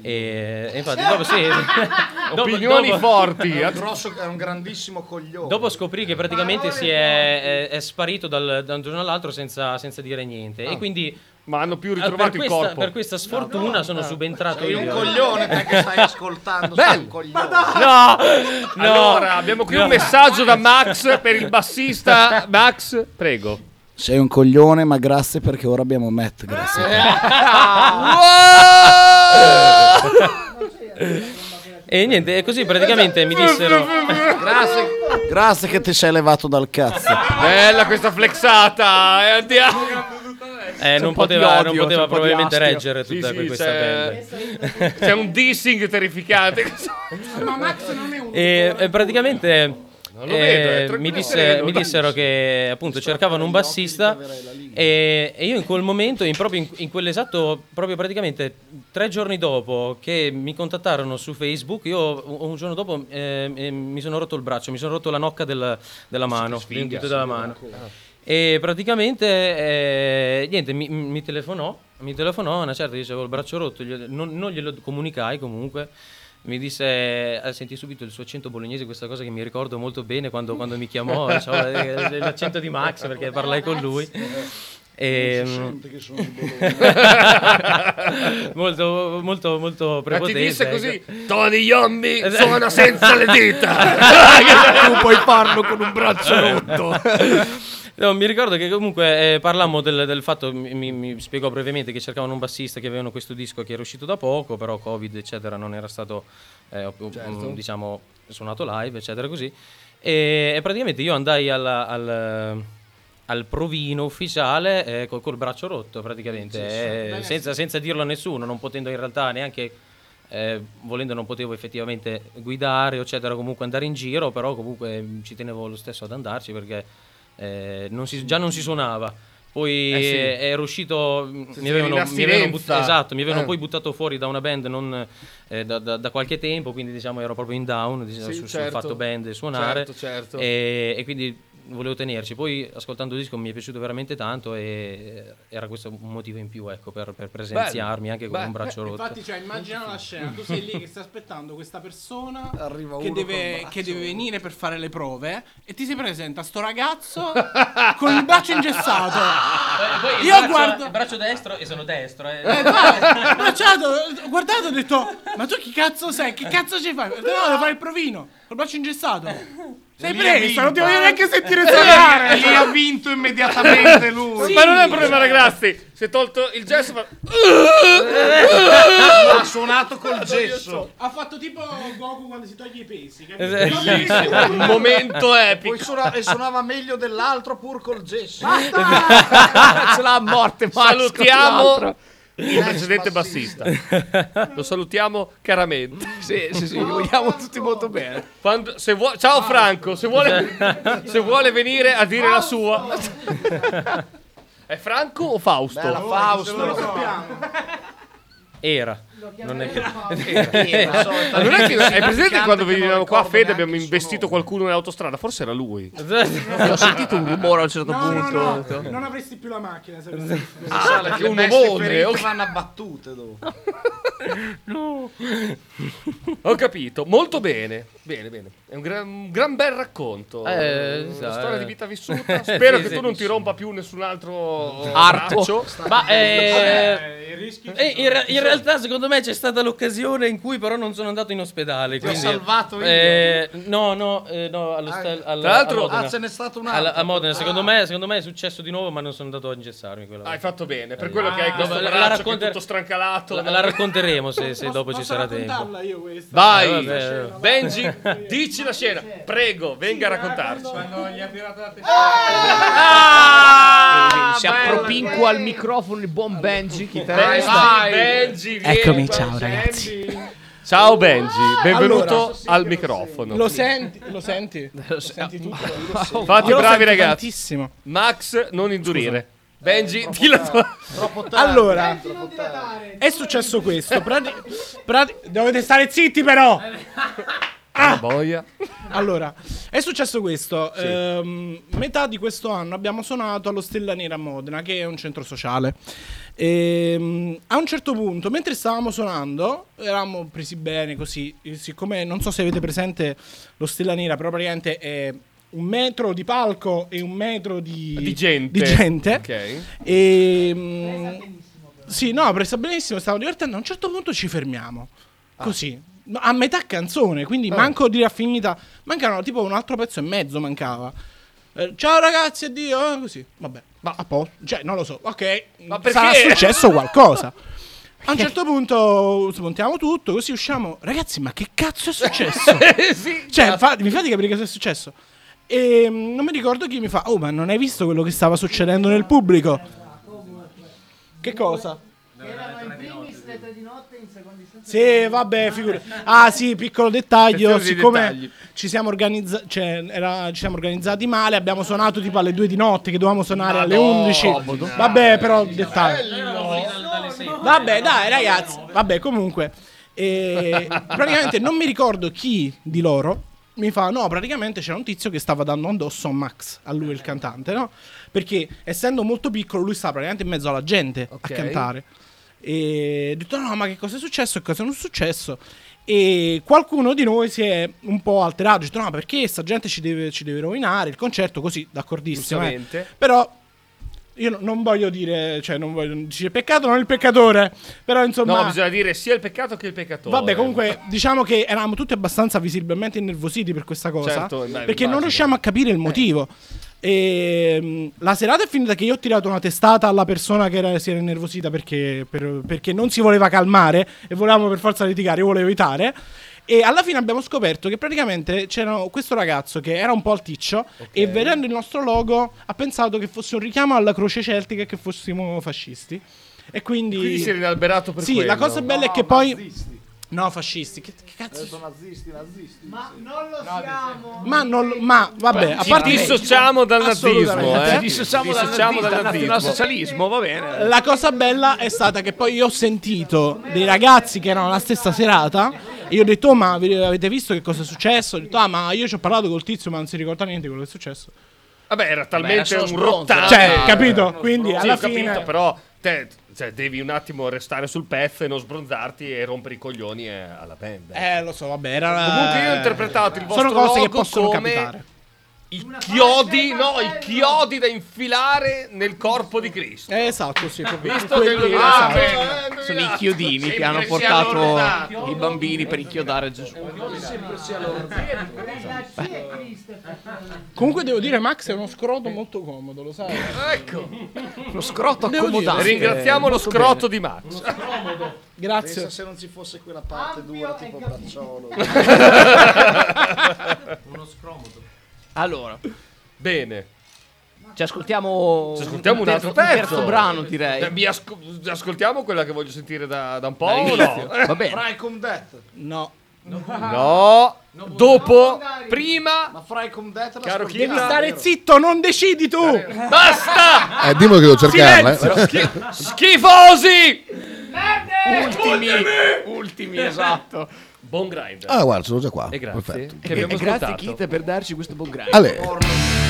I: E, e infatti, dopo sì. dopo-
D: Opinioni
I: dopo-
D: forti.
F: È un, grosso, è un grandissimo coglione.
I: Dopo scoprì che praticamente si è, è- è sparito dal, da un giorno all'altro senza, senza dire niente. E quindi
D: Ma hanno più
I: eh, per
D: ritrovato il
I: questa,
D: corpo.
I: per questa sfortuna sono subentrato
F: Sei un
I: io.
F: coglione te che stai ascoltando. Sei un coglione.
I: No, no.
D: Allora, abbiamo qui un messaggio da Max per il bassista. Max, prego.
F: Sei un coglione, ma grazie perché ora abbiamo Matt. Grazie.
I: E niente, e così praticamente mi dissero.
F: grazie, grazie che ti sei levato dal cazzo.
D: Bella questa flexata. E andiamo.
I: Eh, non poteva,
D: odio,
I: non poteva probabilmente reggere
D: Sì,
I: tutta
D: sì,
I: questa
D: c'è-
I: band.
D: C'è un dissing terrificante.
J: Ma Max non è un
I: E, e praticamente
D: lo vedo,
I: eh, mi, disse-
D: sereno.
I: mi dissero che appunto cercavano un bassista e, e io in quel momento, in, proprio in, in quell'esatto, proprio praticamente tre giorni dopo che mi contattarono su Facebook, io un giorno dopo eh, eh, mi sono rotto il braccio, mi sono rotto la nocca del- della mano, dito della mano. E praticamente eh, niente, mi, mi telefonò, mi telefonò, una certa dicevo il braccio rotto, gli- non, non glielo comunicai comunque. Mi disse, eh, senti subito il suo accento bolognese, questa cosa che mi ricordo molto bene quando, quando mi chiamò, c'avevo, eh, l'accento di Max perché parlai con lui. E,
F: Sente che sono di Bologna.
I: molto, molto, molto
D: Ma ti
I: prepotente.
D: disse
I: ecco.
D: così: Tony Yombi suona senza le dita.
I: tu puoi farlo con un braccio rotto. No, mi ricordo che comunque eh, parlammo del, del fatto, mi, mi- spiegò brevemente che cercavano un bassista che avevano questo disco che era uscito da poco, però Covid eccetera non era stato, eh,
D: Certo.
I: diciamo, suonato live eccetera così. E, e praticamente io andai alla- al, al provino ufficiale eh, col, col braccio rotto praticamente, eh, senza, senza dirlo a nessuno, non potendo in realtà neanche... eh, volendo non potevo effettivamente guidare eccetera comunque andare in giro però comunque mh, ci tenevo lo stesso ad andarci perché eh, non si- già non si suonava poi
D: Eh sì.
I: eh, ero uscito mh,
D: Se
I: mi avevano, mi avevano but- esatto, mi avevano poi buttato fuori da una band non, da, da- da qualche tempo quindi diciamo ero proprio in down diciamo,
D: Sì,
I: sul, sul
D: certo.
I: fatto band e suonare
D: Certo, certo.
I: E, e quindi volevo tenerci poi ascoltando il disco mi è piaciuto veramente tanto e era questo un motivo in più ecco per, per presenziarmi anche con
D: Bello.
I: un braccio rotto
G: Infatti, cioè, immagina la scena: tu sei lì che stai aspettando questa persona
F: Arriva
G: che
F: uno
G: deve, che
F: braccio.
G: deve venire per fare le prove e ti si presenta sto ragazzo con il braccio ingessato.
I: Poi
G: Io guardo-
I: il braccio destro e sono destro eh.
G: Eh, guarda, abbracciato, ho guardato e ho detto: Ma tu chi cazzo sei? Che cazzo ci fai? No, devo fare il provino col braccio ingessato. Sei preso, non ti voglio neanche sentire suonare.
F: Lì ha vinto immediatamente lui.
D: Ma non è un problema, ragazzi. Si è tolto il gesso. Ma...
F: Ha suonato col gesso.
G: Ha fatto tipo Goku quando si toglie i pesi.
D: Bellissimo. Un momento epico.
F: Poi suona- e suonava meglio dell'altro pur col gesso.
C: Ce l'ha a morte, Max,
D: Salutiamo. Il precedente bassista. Lo salutiamo caramente.
C: Sì, sì, sì, li vogliamo tutti molto bene.
D: Quando- se vuo- ciao Franco, se vuole, se vuole venire a dire la sua. È Franco o Fausto?
F: Bella Fausto.
I: Era. Non è che...
D: Non è che è presente quando venivamo qua a Fede abbiamo investito qualcuno nell'autostrada? Forse era lui.
C: Ho sentito un rumore a un certo
G: No, no,
C: punto.
G: no, non avresti più la macchina se avessi
D: Ah, che un
F: ferite
D: ok.
F: vanno abbattute dopo.
D: Ho capito, molto bene. Bene, bene. È un gran, un gran bel racconto.
I: Eh,
D: Una
I: sa,
D: storia
I: eh.
D: di vita vissuta. Spero
I: Sì,
D: che
I: sì.
D: tu non ti rompa più nessun altro
C: Arto.
D: braccio.
I: Ma eh, eh, in, re- in realtà secondo me c'è stata l'occasione in cui però non sono andato in ospedale.
F: Ti ho
I: Quindi,
F: salvato io.
I: eh, no, no, eh, no, allo stel- al-
D: Tra l'altro-
I: a Modena.
F: Ah, ce n'è stato un
I: Alla-
F: altro.
I: a Modena, secondo, me, secondo me è successo di nuovo, ma non sono andato a ingessarmi. quella
D: Hai
I: volta.
D: fatto bene, per quello che hai questo
I: la- la
D: braccio che è
I: racconter-
D: tutto strancalato.
I: La, la racconteremo se, se dopo ci sarà tempo.
G: io questa.
D: Vai,
I: Eh, vabbè.
D: Benji, dici la scena. Prego, venga a raccontarci.
H: Quando gli ha tirato la testa.
C: Eh, si appropinqua al microfono il buon Benji.
D: Benji,
G: Eccomi,
D: qua,
G: ciao, ragazzi.
D: Ciao Benji, benvenuto
G: Allora,
D: al microfono.
G: Lo senti? Lo senti? Lo senti tutto?
D: Fate
G: Io lo
D: bravi
G: sento
D: ragazzi.
G: tantissimo.
D: Max, non indurire. Benji, di la tua.
G: Allora, è successo questo. prati- prati- dovete stare zitti, però.
D: Ah. Boia.
G: Allora, è successo questo. ehm, metà di questo anno abbiamo suonato allo Stella Nera a Modena, che è un centro sociale. Ehm, a un certo punto, mentre stavamo suonando, eravamo presi bene così. e Siccome non so se avete presente lo Stella Nera, però praticamente è un metro di palco e un metro di,
D: Di gente.
G: di gente.
D: Ok.
G: E, mm, sì, no, presa benissimo, stavo divertendo. A un certo punto ci fermiamo. Così. A metà canzone, quindi manco di raffinita. Mancavano tipo un altro pezzo e mezzo mancava. Eh, ciao ragazzi, addio. eh, così. Vabbè. Ma a posto. Cioè, non lo so. Ok.
D: Ma
G: Sarà
D: perché?
G: successo qualcosa. A un certo punto smontiamo tutto, così usciamo. Ragazzi, ma che cazzo è successo?
D: sì,
G: Cioè, fa- mi fate capire cosa è successo? E mm, non mi ricordo chi mi fa. Oh, ma non hai visto quello che stava succedendo nel pubblico? Che cosa? Sì, vabbè, figura. Ah, sì, piccolo dettaglio. Siccome ci siamo, organizza- cioè, era- ci siamo organizzati male, abbiamo suonato tipo alle 2 di notte, che dovevamo suonare alle 11. Vabbè, però dettaglio. Vabbè, dai, ragazzi. Vabbè, comunque. E praticamente non mi ricordo chi di loro mi fa no praticamente c'era un tizio che stava dando addosso a Max a lui il cantante no perché essendo molto piccolo lui stava praticamente in mezzo alla gente
D: Ok.
G: a cantare e ho detto no ma che cosa è successo e cosa non è successo e qualcuno di noi si è un po' alterato ha detto no perché sta gente ci deve, ci deve rovinare il concerto così d'accordissimo eh. Però io no- non voglio dire cioè non voglio dice peccato non il peccatore però insomma
D: No, bisogna dire sia il peccato che il peccatore.
G: Vabbè, comunque, diciamo che eravamo tutti abbastanza visibilmente innervositi per questa cosa.
D: Certo, beh,
G: perché non riusciamo a capire il motivo. E, mh, la serata è finita che io ho tirato una testata alla persona che era- si era innervosita perché, per- perché non si voleva calmare e volevamo per forza litigare, io volevo evitare. E alla fine abbiamo scoperto che praticamente c'era questo ragazzo che era un po' alticcio e vedendo il nostro logo ha pensato che fosse un richiamo alla croce celtica e che fossimo fascisti. E quindi...
D: Quindi si era inalberato per
G: Sì,
D: quello.
G: la cosa bella è che poi... No, fascisti. Che, che cazzo?
F: Sono nazisti, nazisti.
G: Ma non. Ma vabbè, a
D: Ci
G: parte.
D: dissociamo dal nazismo,
G: Assolutamente.
D: eh.
C: Ci dissociamo dal,
D: Dissociamo
C: nazismo,
D: dal
C: dal
D: nazismo.
C: nazionalsocialismo, va bene.
G: La cosa bella è stata che poi io ho sentito dei ragazzi che erano alla stessa serata. E io ho detto, "Oh, ma avete visto che cosa è successo? Ho detto, ah, ma io ci ho parlato col tizio, ma non si ricorda niente di quello che è successo.
D: Vabbè, era talmente
C: solo
D: un
C: sbronzo.
D: rottame.
G: Cioè, capito? Quindi
D: Sì,
G: alla
D: ho capito,
G: fine.
D: però te cioè, devi un attimo restare sul pezzo e non sbronzarti e rompere i coglioni eh, alla band.
G: Eh, lo so, vabbè, era.
D: Comunque io ho interpretato il vostro
G: Sono cose che possono
D: come
G: capitare.
D: I chiodi, no, i chiodi da infilare nel corpo di Cristo.
G: Eh, esatto, sì, proprio
D: Visto che lui
G: esatto.
D: eh,
C: Sono i chiodini che hanno portato i bambini per inchiodare Gesù.
G: Comunque devo dire, Max è uno scroto molto comodo, lo sai?
D: Ecco.
C: Lo
G: dire,
C: accomodante.
D: Ringraziamo lo
C: Molto
D: scrotto di Max.
G: Grazie.
F: Pensa se non ci fosse quella parte dura tipo bracciolo.
C: Allora,
D: Bene.
C: ci ascoltiamo,
D: Ci ascoltiamo un altro
C: terzo,
D: pezzo.
C: terzo brano, direi.
D: Eh, mi asco- ascoltiamo quella che voglio sentire da, da un po' o no?
C: Va bene.
F: Fry com Death.
G: No.
D: No. Dopo, prima,
F: Ma Fry com Death la
D: Caro
F: ascoltiamo,
G: Devi stare
F: vero?
G: zitto, non decidi tu.
D: basta!
B: Eh, dimmi che devo cercarla. eh.
D: Schi- schifosi!
C: Ultimi, ultimi, esatto.
D: Buon grind.
B: Ah, guarda, sono già qua.
D: E grazie.
B: Perfetto.
D: Che abbiamo
C: E grazie. Kit per darci questo buon grind.
B: Ale.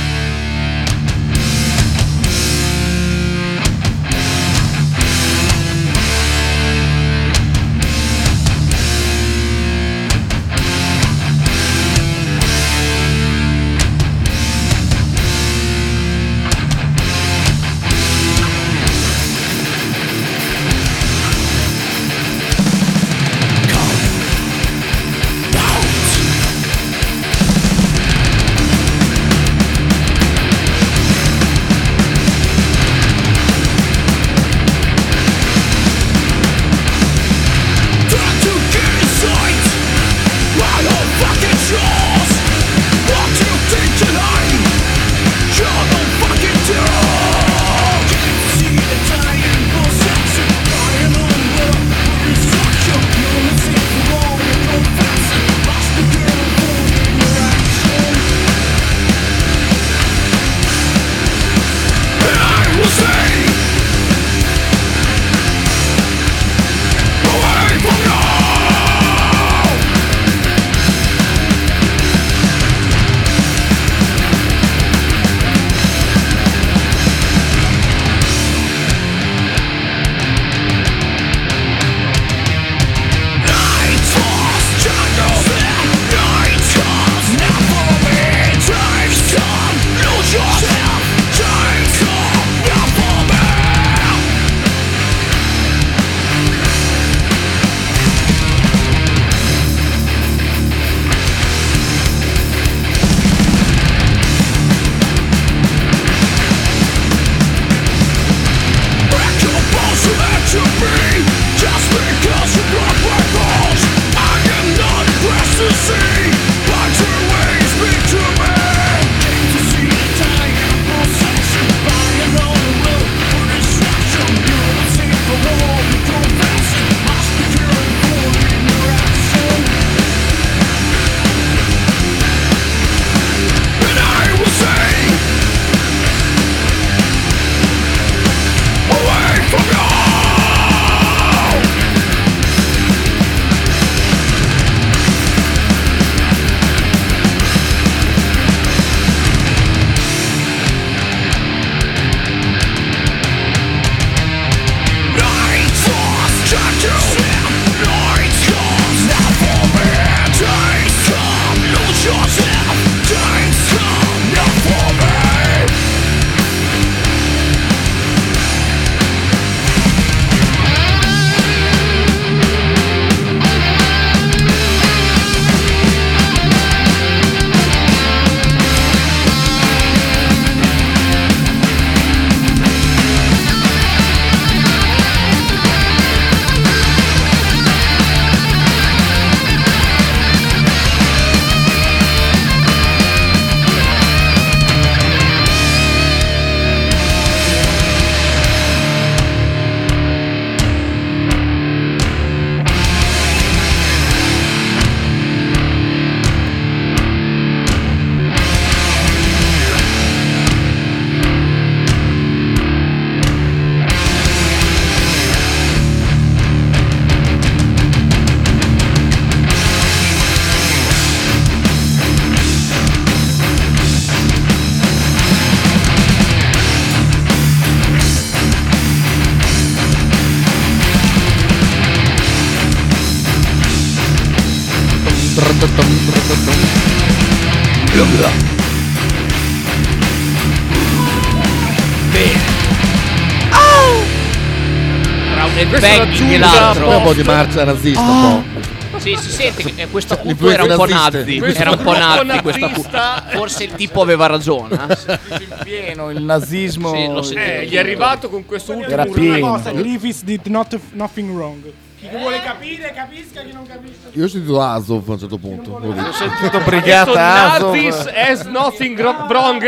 B: Poi un po' di marcia nazista, un po'.
C: Sì, si sente che eh, questo culto
B: L'influenza
C: era un po' nazi.
D: Questo
C: Era un po' nazi questa
D: nazista.
C: culto. Forse il tipo aveva ragione. eh.
F: Pieno il nazismo.
C: Sì, lo.
D: Eh, gli è arrivato con questo ultimo
F: Era
D: urlo.
F: pieno.
G: Cosa, Griffiths did not, nothing wrong. Chi vuole capire, capisca, chi non capisce.
B: Io ho sentito Azov a un certo punto.
F: Ho sentito
D: Questo
F: Brigata
D: Nazis
F: Azov.
D: has nothing wrong.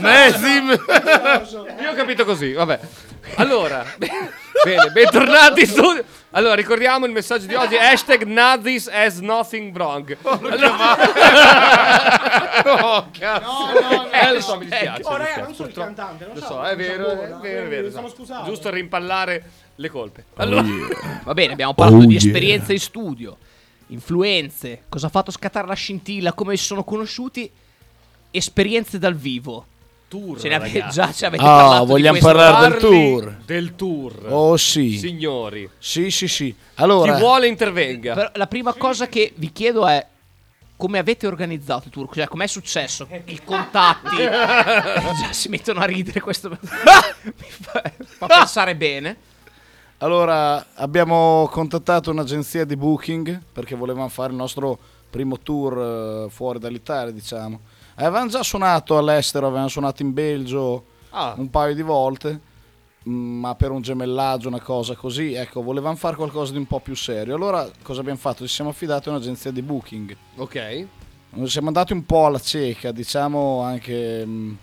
F: Nesim.
D: Io ho capito così, vabbè. Allora, bene, bentornati in studio. Allora, ricordiamo il messaggio di oggi, hashtag Nazis has nothing wrong.
F: Oh, cazzo.
D: Eh, lo so, mi dispiace.
G: Oh,
D: mi
G: raga,
D: dispiace,
G: non sono il
D: purtroppo.
G: cantante, lo,
D: Lo
G: so.
D: è vero, è vero, è vero.
G: Mi sono scusato.
D: Giusto rimpallare le colpe. Allora,
C: Va bene, abbiamo parlato
B: Oh,
C: di
B: yeah.
C: esperienze in studio, influenze, cosa ha fatto scattare la scintilla, come si sono conosciuti, esperienze dal vivo.
D: Tour,
C: Ce ne avete già ci avete
F: Ah, vogliamo parlare del tour.
D: Del tour.
F: Oh sì.
D: Signori,
F: Sì, sì, sì.
D: chi
F: Allora,
D: vuole intervenga.
C: Però la prima cosa che vi chiedo è come avete organizzato il tour? Cioè, com'è successo? I contatti già si mettono a ridere. Questo mi fa, fa pensare bene.
F: allora, abbiamo contattato un'agenzia di booking perché volevamo fare il nostro primo tour eh, fuori dall'Italia, diciamo. Avevamo già suonato all'estero, avevamo suonato in Belgio
D: Ah,
F: un paio di volte, mm, ma per un gemellaggio, una cosa così, ecco, volevamo fare qualcosa di un po' più serio. Allora, cosa abbiamo fatto? Ci siamo affidati a un'agenzia di booking.
D: ok.
F: Siamo andati un po' alla cieca, diciamo anche mm,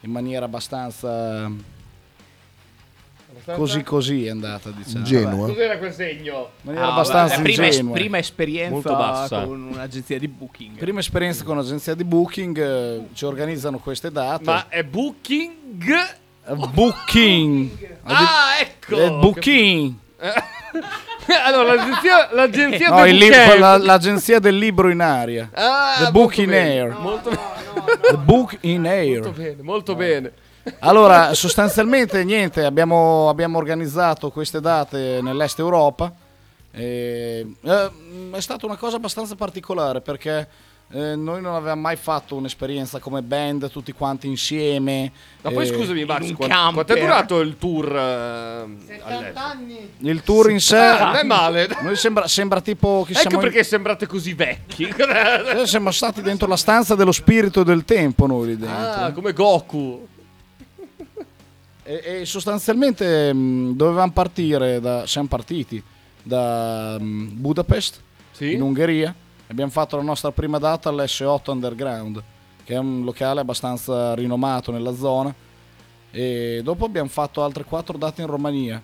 F: in maniera abbastanza così così è andata, diciamo.
B: Ingenua.
D: Cos'era quel segno?
F: Maniera
C: Ah,
F: abbastanza
C: beh, prima, es-
F: ingenua.
C: prima esperienza
D: Molto bassa.
C: con un'agenzia di booking.
F: Prima esperienza con un'agenzia di booking, eh, ci organizzano queste date.
D: Ma è booking?
F: Eh, Booking!
D: Ah, ecco.
F: Eh, booking!
D: allora, l'agenzia, l'agenzia
F: No,
D: del
F: il lib-
D: bouquet.
F: la- l'agenzia del libro in aria.
D: Ah,
F: The
D: molto
F: Book in
D: bene.
F: Air.
D: Molto,
F: The Book in Air.
D: molto bene, molto bene.
F: Allora, sostanzialmente niente, abbiamo, abbiamo organizzato queste date nell'est Europa. E, eh, è stata una cosa abbastanza particolare perché eh, noi non avevamo mai fatto un'esperienza come band tutti quanti insieme.
D: Ma poi
F: Eh,
D: scusami, Max, quanto, è durato il tour eh, all'estero?
F: Il tour in sé
D: Ah, non è male.
F: noi sembra, sembra tipo che
D: Ecco
F: siamo, in-
D: perché sembrate così vecchi.
F: eh, siamo stati dentro la stanza dello spirito del tempo noi lì dentro.
D: ah, come Goku.
F: E, e sostanzialmente mh, dovevamo partire da, siamo partiti da mh, Budapest
D: Sì?
F: in Ungheria. Abbiamo fatto la nostra prima data all'S8 Underground che è un locale abbastanza rinomato nella zona. E dopo abbiamo fatto altre quattro date in Romania.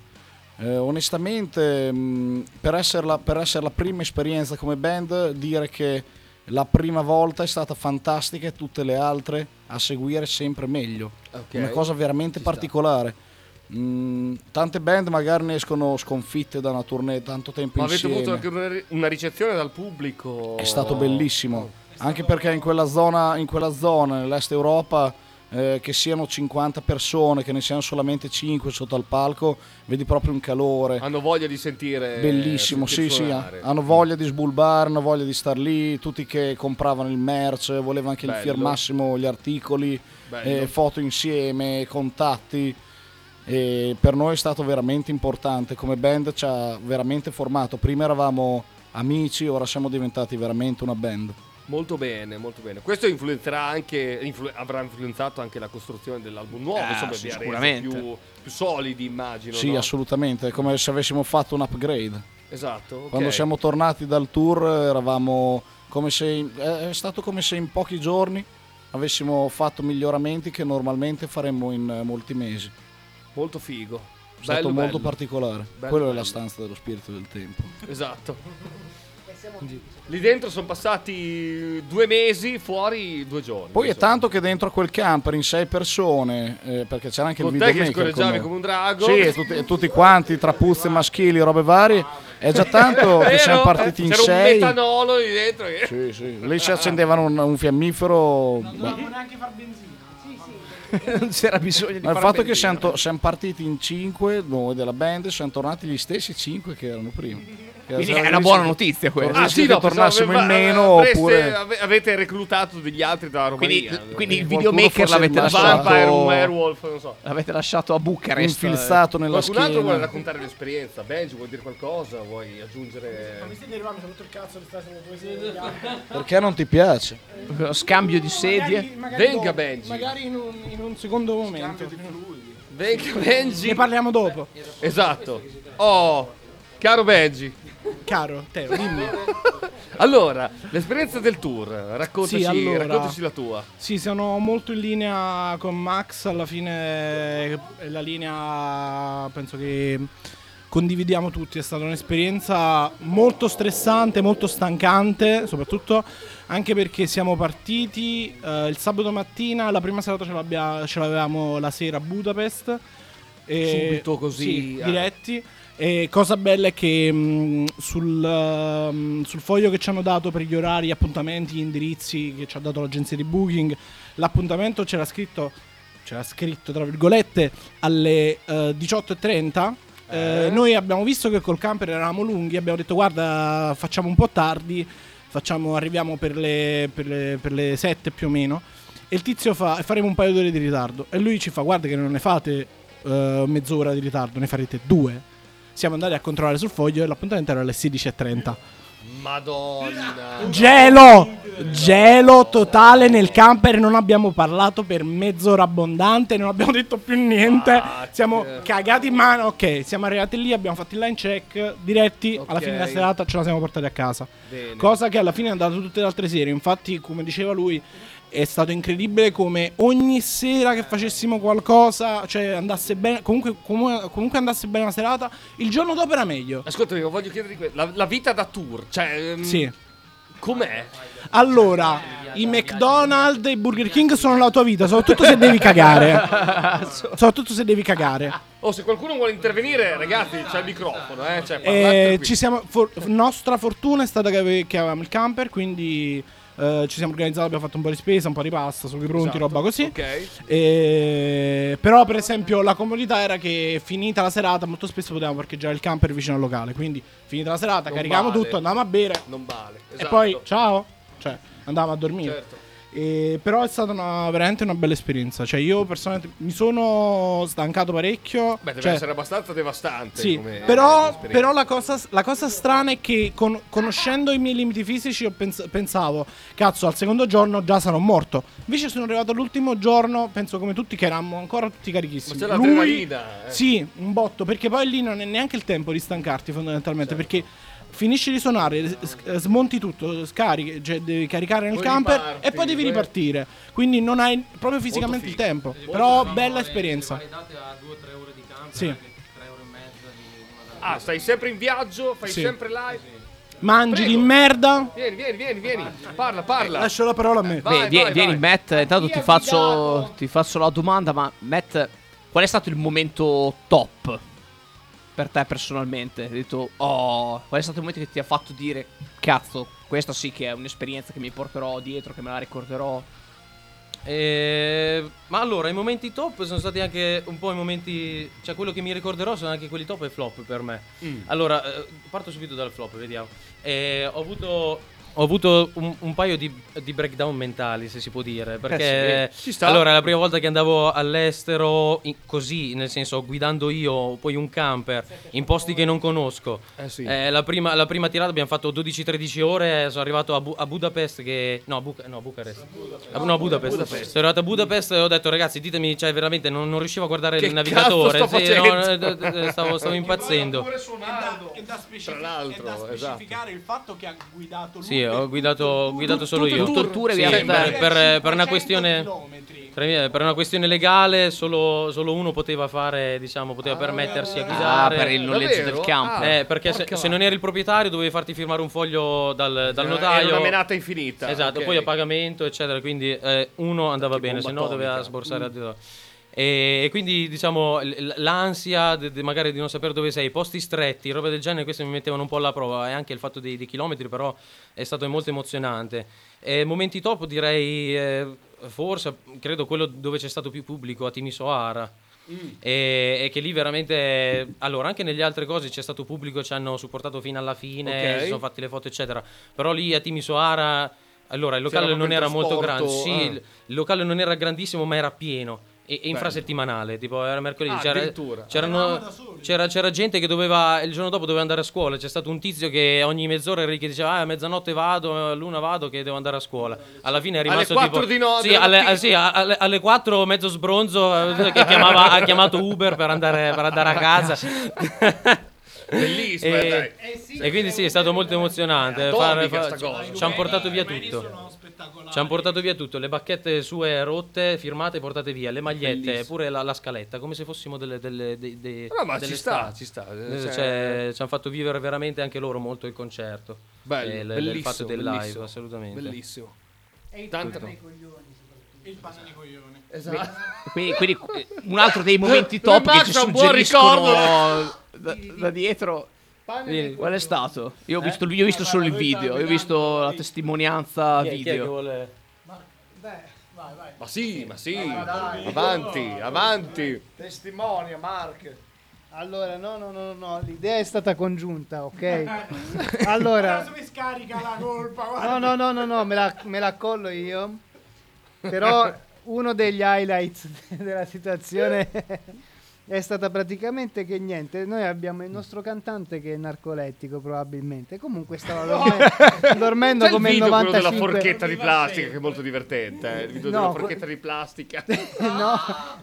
F: Eh, onestamente mh, per, essere la, per essere la prima esperienza come band dire che la prima volta è stata fantastica e tutte le altre a seguire sempre meglio.
D: Ok.
F: una cosa veramente
D: Ci
F: particolare. Mm, tante band magari ne escono sconfitte da una tournée tanto tempo
D: Ma avete
F: insieme.
D: avuto anche una, ricezione dal pubblico?
F: è stato bellissimo. Anche perché in quella zona, in quella zona nell'est Europa eh, che siano 50 persone che ne siano solamente 5 sotto al palco vedi proprio un calore
D: Hanno voglia di sentire.
F: Bellissimo,
D: sentir
F: sì, sì,
D: suonare.
F: hanno voglia di sbulbare, hanno voglia di star lì, tutti che compravano il merch, volevano che gli firmassimo gli articoli, eh, foto insieme, contatti. E per noi è stato veramente importante, come band ci ha veramente formato. Prima eravamo amici, ora siamo diventati veramente una band.
D: Molto bene, molto bene. Questo influenzerà anche, influ- avrà influenzato anche la costruzione dell'album nuovo,
C: Eh,
D: insomma,
C: sì, sicuramente.
D: più, più solidi, immagino.
F: sì,
D: no?
F: assolutamente, è come se avessimo fatto un upgrade.
D: Esatto. ok.
F: Quando siamo tornati dal tour eravamo come se in- è stato come se in pochi giorni avessimo fatto miglioramenti che normalmente faremmo in eh, molti mesi. È
D: Molto figo.
F: stato
D: Bello,
F: molto
D: bello.
F: particolare.
D: Bello,
F: Quello è la stanza dello spirito del tempo.
D: Esatto. Lì dentro sono passati due mesi, fuori due giorni.
F: Poi è
D: insomma.
F: tanto che dentro a quel camper in sei persone, eh, perché c'era anche
D: Con
F: il
D: te che scorreggiavi come un drago.
F: Sì, e tutti, tutti quanti, trapuzze maschili, robe varie. È già tanto che siamo partiti in
D: C'era un
F: sei.
D: metanolo lì dentro. che-
F: Sì, sì. Lì si accendevano un, un fiammifero. Beh.
G: neanche far benzina.
C: non c'era bisogno di
F: Ma il fatto è che
C: benzina.
F: siamo, to- siamo partiti in 5 noi della band, siamo tornati gli stessi 5 che erano prima.
C: Quindi è una buona notizia questa.
F: Ah, sì, che tornassimo in meno
D: avreste-
F: oppure
D: ave- avete reclutato degli altri dalla
C: Quindi,
D: Romania.
C: quindi il
F: Qualcuno
C: videomaker l'avete lasciato,
D: Vampire, un werewolf, non so.
C: l'avete lasciato a Bucarest.
F: infilzato nella
D: Qualcun altro vuole raccontare l'esperienza? Benji, vuoi dire qualcosa? Vuoi aggiungere...
F: Perché non ti piace?
C: Lo scambio di sedie.
D: Venga, Benji.
G: Magari in un, in un secondo momento.
D: Venga, Benji.
G: Ne parliamo dopo.
D: Esatto. Oh, caro Benji.
G: Caro, Teo, dimmi.
D: Allora, l'esperienza del tour, raccontaci,
G: Sì, allora.
D: raccontaci la tua.
G: Sì, sono molto in linea con Max. Alla fine è la linea penso che condividiamo tutti. È stata un'esperienza molto stressante, molto stancante, soprattutto anche perché siamo partiti eh, il sabato mattina. La prima serata ce, ce l'avevamo la sera a Budapest. E-
D: Subito così,
G: sì,
D: ah.
G: diretti. E cosa bella è che mh, sul, ehm, sul foglio che ci hanno dato per gli orari, appuntamenti, gli indirizzi che ci ha dato l'agenzia di booking, l'appuntamento c'era scritto, c'era scritto tra virgolette alle eh, 18.30. Eh, noi abbiamo visto che col camper eravamo lunghi, abbiamo detto guarda facciamo un po' tardi, facciamo, arriviamo per le, per, le, per le 7 più o meno. E il tizio fa, e faremo un paio d'ore di ritardo. E lui ci fa, guarda che non ne fate eh, mezz'ora di ritardo, ne farete due. Siamo andati a controllare sul foglio e l'appuntamento era alle 16.30.
D: Madonna.
G: Gelo! Gelo totale nel camper, non abbiamo parlato per mezz'ora abbondante, non abbiamo detto più niente. Siamo cagati in mano. Ok, siamo arrivati lì, abbiamo fatto il line check diretti. Alla
D: Ok.
G: fine della serata ce la siamo portati a casa.
D: Bene.
G: Cosa che alla fine è andato tutte le altre sere. Infatti, come diceva lui, è stato incredibile come ogni sera che facessimo qualcosa, cioè andasse bene, comunque, comu- comunque andasse bene la serata, il giorno dopo era meglio.
D: Ascoltami, voglio chiederti questo. La, la vita da tour, cioè... ehm,
G: Sì.
D: Com'è?
G: Allora, i McDonald's e i Burger King sono la tua vita, soprattutto se devi cagare. soprattutto se devi cagare.
D: Oh, se qualcuno vuole intervenire, ragazzi, c'è il microfono, eh. Cioè, parlate
G: E
D: qui.
G: ci siamo, for- nostra fortuna è stata che, ave- che avevamo il camper, quindi eh, ci siamo organizzati, abbiamo fatto un po' di spesa, un po' di pasta, sughi pronti,
D: Esatto.
G: roba così.
D: Ok.
G: E- Però, per esempio, la comodità era che finita la serata, molto spesso potevamo parcheggiare il camper vicino al locale. Quindi, finita la serata,
D: Non
G: caricavamo
D: vale.
G: tutto, andavamo a bere.
D: Non vale.
G: E
D: Esatto.
G: poi, ciao. Cioè, andavamo a dormire.
D: Certo.
G: E- però è stata una- veramente una bella esperienza. Cioè, io personalmente mi sono stancato parecchio.
D: Beh, deve
G: Cioè,
D: essere abbastanza devastante.
G: sì, però, però la, cosa, la cosa strana è che con- conoscendo i miei limiti fisici io pens- pensavo, cazzo, al secondo giorno già sarò morto. Invece sono arrivato all'ultimo giorno, penso come tutti che eravamo ancora tutti carichissimi.
D: Ma c'è
G: Lui,
D: l'adrenalina, eh.
G: sì, un botto, perché poi lì non è neanche il tempo di stancarti fondamentalmente,
D: Certo.
G: perché finisci di suonare, smonti tutto, scarichi, cioè devi caricare nel
D: Poi
G: camper
D: riparti,
G: e poi devi ripartire. Quindi non hai proprio fisicamente il tempo. Però bella esperienza.
I: Validate a 2-3 ore di camper,
G: Sì.
I: anche 3 ore e mezza di una
D: Ah, stai sempre in viaggio, fai
G: Sì.
D: sempre live.
G: Mangi
D: Prego.
G: di merda.
D: Vieni, vieni, vieni, vieni. Parla, parla.
G: Lascio la parola a me.
D: Vai,
C: Beh, vie-
D: vai,
C: vieni,
D: vai.
C: Matt. Intanto ti faccio, ti faccio la domanda, ma Matt, qual è stato il momento top per te personalmente? Hai detto, oh, qual è stato il momento che ti ha fatto dire, cazzo, questa sì che è un'esperienza che mi porterò dietro, che me la ricorderò.
I: Eh, ma allora, i momenti top sono stati anche un po' i momenti. Cioè, quello che mi ricorderò sono anche quelli top e flop per me.
D: Mm.
I: Allora, eh, parto subito dal flop, vediamo. Eh, ho avuto. Ho avuto un, un paio di, di breakdown mentali, se si può dire. Perché
D: Eh sì, ci sta.
I: allora, la prima volta che andavo all'estero, in- così, nel senso, guidando io poi un camper in posti che non conosco.
D: Eh sì.
I: Eh, la, prima, la prima tirata abbiamo fatto 12-13 ore. Sono arrivato a, Bu- a Budapest. Che, no, a Buca- no, Bucarest. A- no, a Budapest. Sono arrivato a Budapest e ho detto, ragazzi, ditemi, cioè, veramente non, non riuscivo a guardare
D: Che
I: il navigatore.
D: cazzo sto
I: Sì, no, eh, stavo, stavo impazzendo.
G: E da, specific-
D: Tra l'altro,
G: e da
D: esatto.
G: specificare il fatto che ha guidato lui
I: Sì, ho guidato, ho guidato solo
C: tutto
I: io.
C: il tour, tour
I: Sì, per, per- per una
G: 500
I: questione. Per una questione legale, solo, solo uno poteva fare, diciamo, poteva permettersi a
C: Ah,
I: guidare.
C: per il noleggio
D: Davvero?
C: del camper.
D: Ah.
I: Eh, perché se, se non eri il proprietario dovevi farti firmare un foglio dal, dal notaio.
D: Era una menata infinita.
I: Esatto,
D: ok.
I: poi a pagamento, eccetera. Quindi eh, uno andava
D: Che
I: bene, se no doveva sborsare a zero. E, quindi diciamo l'ansia de- de- magari di non sapere dove sei, posti stretti, robe del genere, queste mi mettevano un po' alla prova e anche il fatto dei, dei chilometri però è stato molto emozionante. E momenti top direi eh, forse, credo quello dove c'è stato più pubblico a Timisoara. E, e che lì veramente allora anche negli altre cose c'è stato pubblico ci hanno supportato fino alla fine
D: Ok.
I: si sono fatti le foto eccetera però lì a Timisoara allora il locale non era
D: il
I: molto grande sì
D: ah.
I: il locale non era grandissimo ma era pieno e, e infrasettimanale tipo era mercoledì
D: Ah,
I: c'era, c'erano- c'era, c'era gente che doveva il giorno dopo doveva andare a scuola c'è stato un tizio che ogni mezz'ora era lì che diceva ah, a mezzanotte vado a luna vado che devo andare a scuola. Alla fine è
D: Alle
I: rimasto
D: 4
I: tipo
D: di no-
I: sì, alle, eh, sì, alle, alle 4 mezzo sbronzo eh, che chiamava- ha chiamato Uber per andare, per andare a casa.
D: Bellissimo,
I: e,
D: dai.
I: e quindi sì è stato molto emozionante fare- ci hanno portato via tutto ci hanno portato via tutto le bacchette sue rotte firmate portate via le magliette
D: Bellissimo.
I: pure la, la scaletta come se fossimo delle, delle, dei- dei-
D: No, ma ci
I: delle
D: sta, ci sta.
I: Eh,
D: Cioè-
I: cioè, ci hanno fatto vivere veramente anche loro molto il concerto
D: Bello,
I: E il- il
D: bellissimo,
I: fatto del
D: bellissimo.
I: live assolutamente
D: Bellissimo.
J: E il
D: Tanto-
J: pane nei coglioni, soprattutto.
G: Il pane nei coglioni.
D: Esatto.
C: Quindi, quindi, eh, un altro dei momenti top che ci suggeriscono da, da dietro.
J: Pane
I: Vieni.
C: Qual è stato? Io ho visto, io ho visto solo il video, io ho visto la testimonianza
I: Chi è- chi è che
C: video.
I: vuole-
J: Beh, vai, vai.
D: Ma sì, ma sì.
J: dai.
D: Avanti, avanti.
F: Testimonia, Mark.
J: Allora, no, no, no, no, l'idea è stata congiunta, ok? Allora,
G: Adesso mi scarica la colpa, guarda.
J: no, no, no, no, no, me la, me la collo io. Però uno degli highlights della situazione è stata praticamente che niente, noi abbiamo il nostro cantante che è narcolettico probabilmente, comunque stava dorme- dormendo
D: C'è il
J: come il
D: video quello della
J: 95
D: forchetta di plastica che è molto divertente. eh, Il video
J: No,
D: della
J: que-
D: forchetta di plastica.
J: no,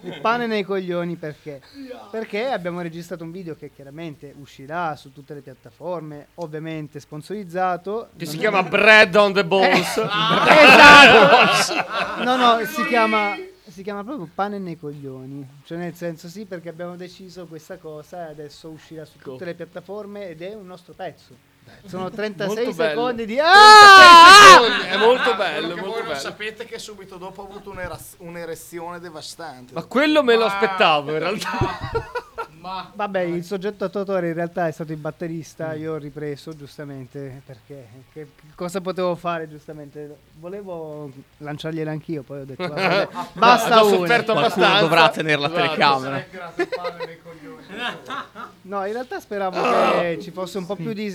J: il pane nei coglioni perché? Perché abbiamo registrato un video che chiaramente uscirà su tutte le piattaforme, ovviamente sponsorizzato.
D: Che
J: Non
D: si
J: è-
D: chiama Bread on the Balls.
J: Esatto! No, no, si chiama, si chiama proprio pane nei coglioni. Cioè, nel senso, sì, perché abbiamo deciso questa cosa e adesso uscirà su tutte le piattaforme ed è un nostro pezzo. Sono 36
D: Molto bello.
J: secondi di.
D: 36
J: Ah!
D: secondi, È molto bello,
F: Quello
D: molto
F: voi non
D: bello.
F: sapete che subito dopo ho avuto un'eras- un'erezione devastante.
D: Ma quello me lo aspettavo in realtà.
J: Vabbè, il soggetto attuatore in realtà è stato il batterista,
D: Mm.
J: io ho ripreso giustamente perché che, cosa potevo fare giustamente? Volevo lanciargliela anch'io, poi ho detto vabbè, basta
D: sofferto
C: Qualcuno
D: abbastanza.
C: dovrà tenere la
D: Esatto.
C: telecamera.
J: No, in realtà speravo che ci fosse un po' più di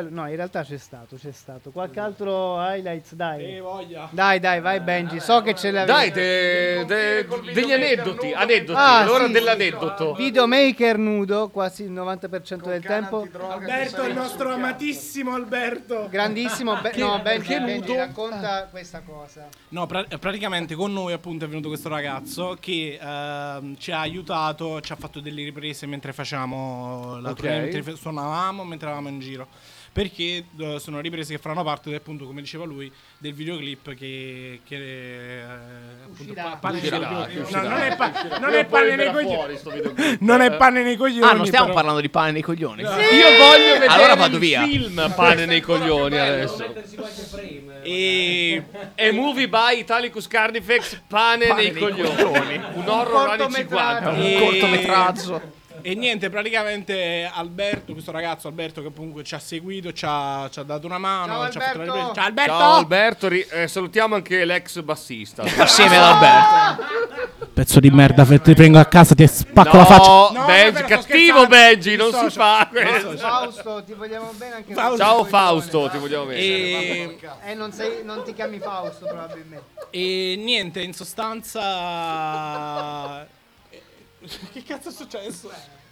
J: smascello. No, in realtà c'è stato, c'è stato. Qualche altro highlights,
G: Eh,
J: dai.
G: voglia.
J: Dai, dai, vai Benji, so che ce l'avevi.
D: Dai, de- de- degli aneddoti, aneddoti,
J: Ah,
D: l'ora
J: sì,
D: dell'aneddoto.
J: Videomaker nudo, quasi il 90% del tempo.
G: Alberto, il nostro amatissimo Alberto.
J: Grandissimo, Be- no, Benji,
D: che
J: Benji,
D: nudo?
J: racconta questa cosa.
G: No, pra- praticamente con noi appunto è venuto questo ragazzo che ehm, ci ha aiutato, ci ha fatto delle riprese mentre facevamo la
D: Ok.
G: tournée, mentre fe- suonavamo, mentre eravamo in giro. Perché eh, sono riprese che faranno parte, appunto, come diceva lui, del videoclip che, che eh, appunto,
J: Uscirà.
G: pa-
D: Uscirà,
G: No, non è, pa- non è nei coglioni. Non è pane nei coglioni.
C: Ah, non stiamo
G: però-
C: parlando di pane nei coglioni.
D: Io voglio vedere
C: Allora vado
D: il
C: via.
D: film Pane nei coglioni adesso.
G: E
D: E movie by Italicus Carnifex Pane,
C: Pane
D: nei,
C: nei
D: coglioni.
C: coglioni.
D: Un horror anni
J: cortometraggio.
D: 50.
C: Un cortometraggio.
G: E niente, praticamente Alberto, questo ragazzo Alberto che comunque ci ha seguito, ci ha, ci ha dato una mano,
J: Ciao,
G: ci ha fatto la ripresa. Ciao Alberto!
D: Ciao Alberto, ri- eh, salutiamo anche l'ex bassista.
C: Assieme ad Alberto.
G: Pezzo di merda, ti vengo a casa, ti spacco
D: No,
G: No,
D: Benji,
G: vabbè, sto
D: cattivo
G: scherzando.
D: Benji, non si
G: dissocio.
D: fa questo.
J: Fausto, ti vogliamo bene anche
G: Fausto.
D: Ciao Fausto, ti vogliamo bene.
G: E,
J: Eh, non, sei, non ti chiami Fausto probabilmente.
G: e niente, in sostanza... che cazzo è successo?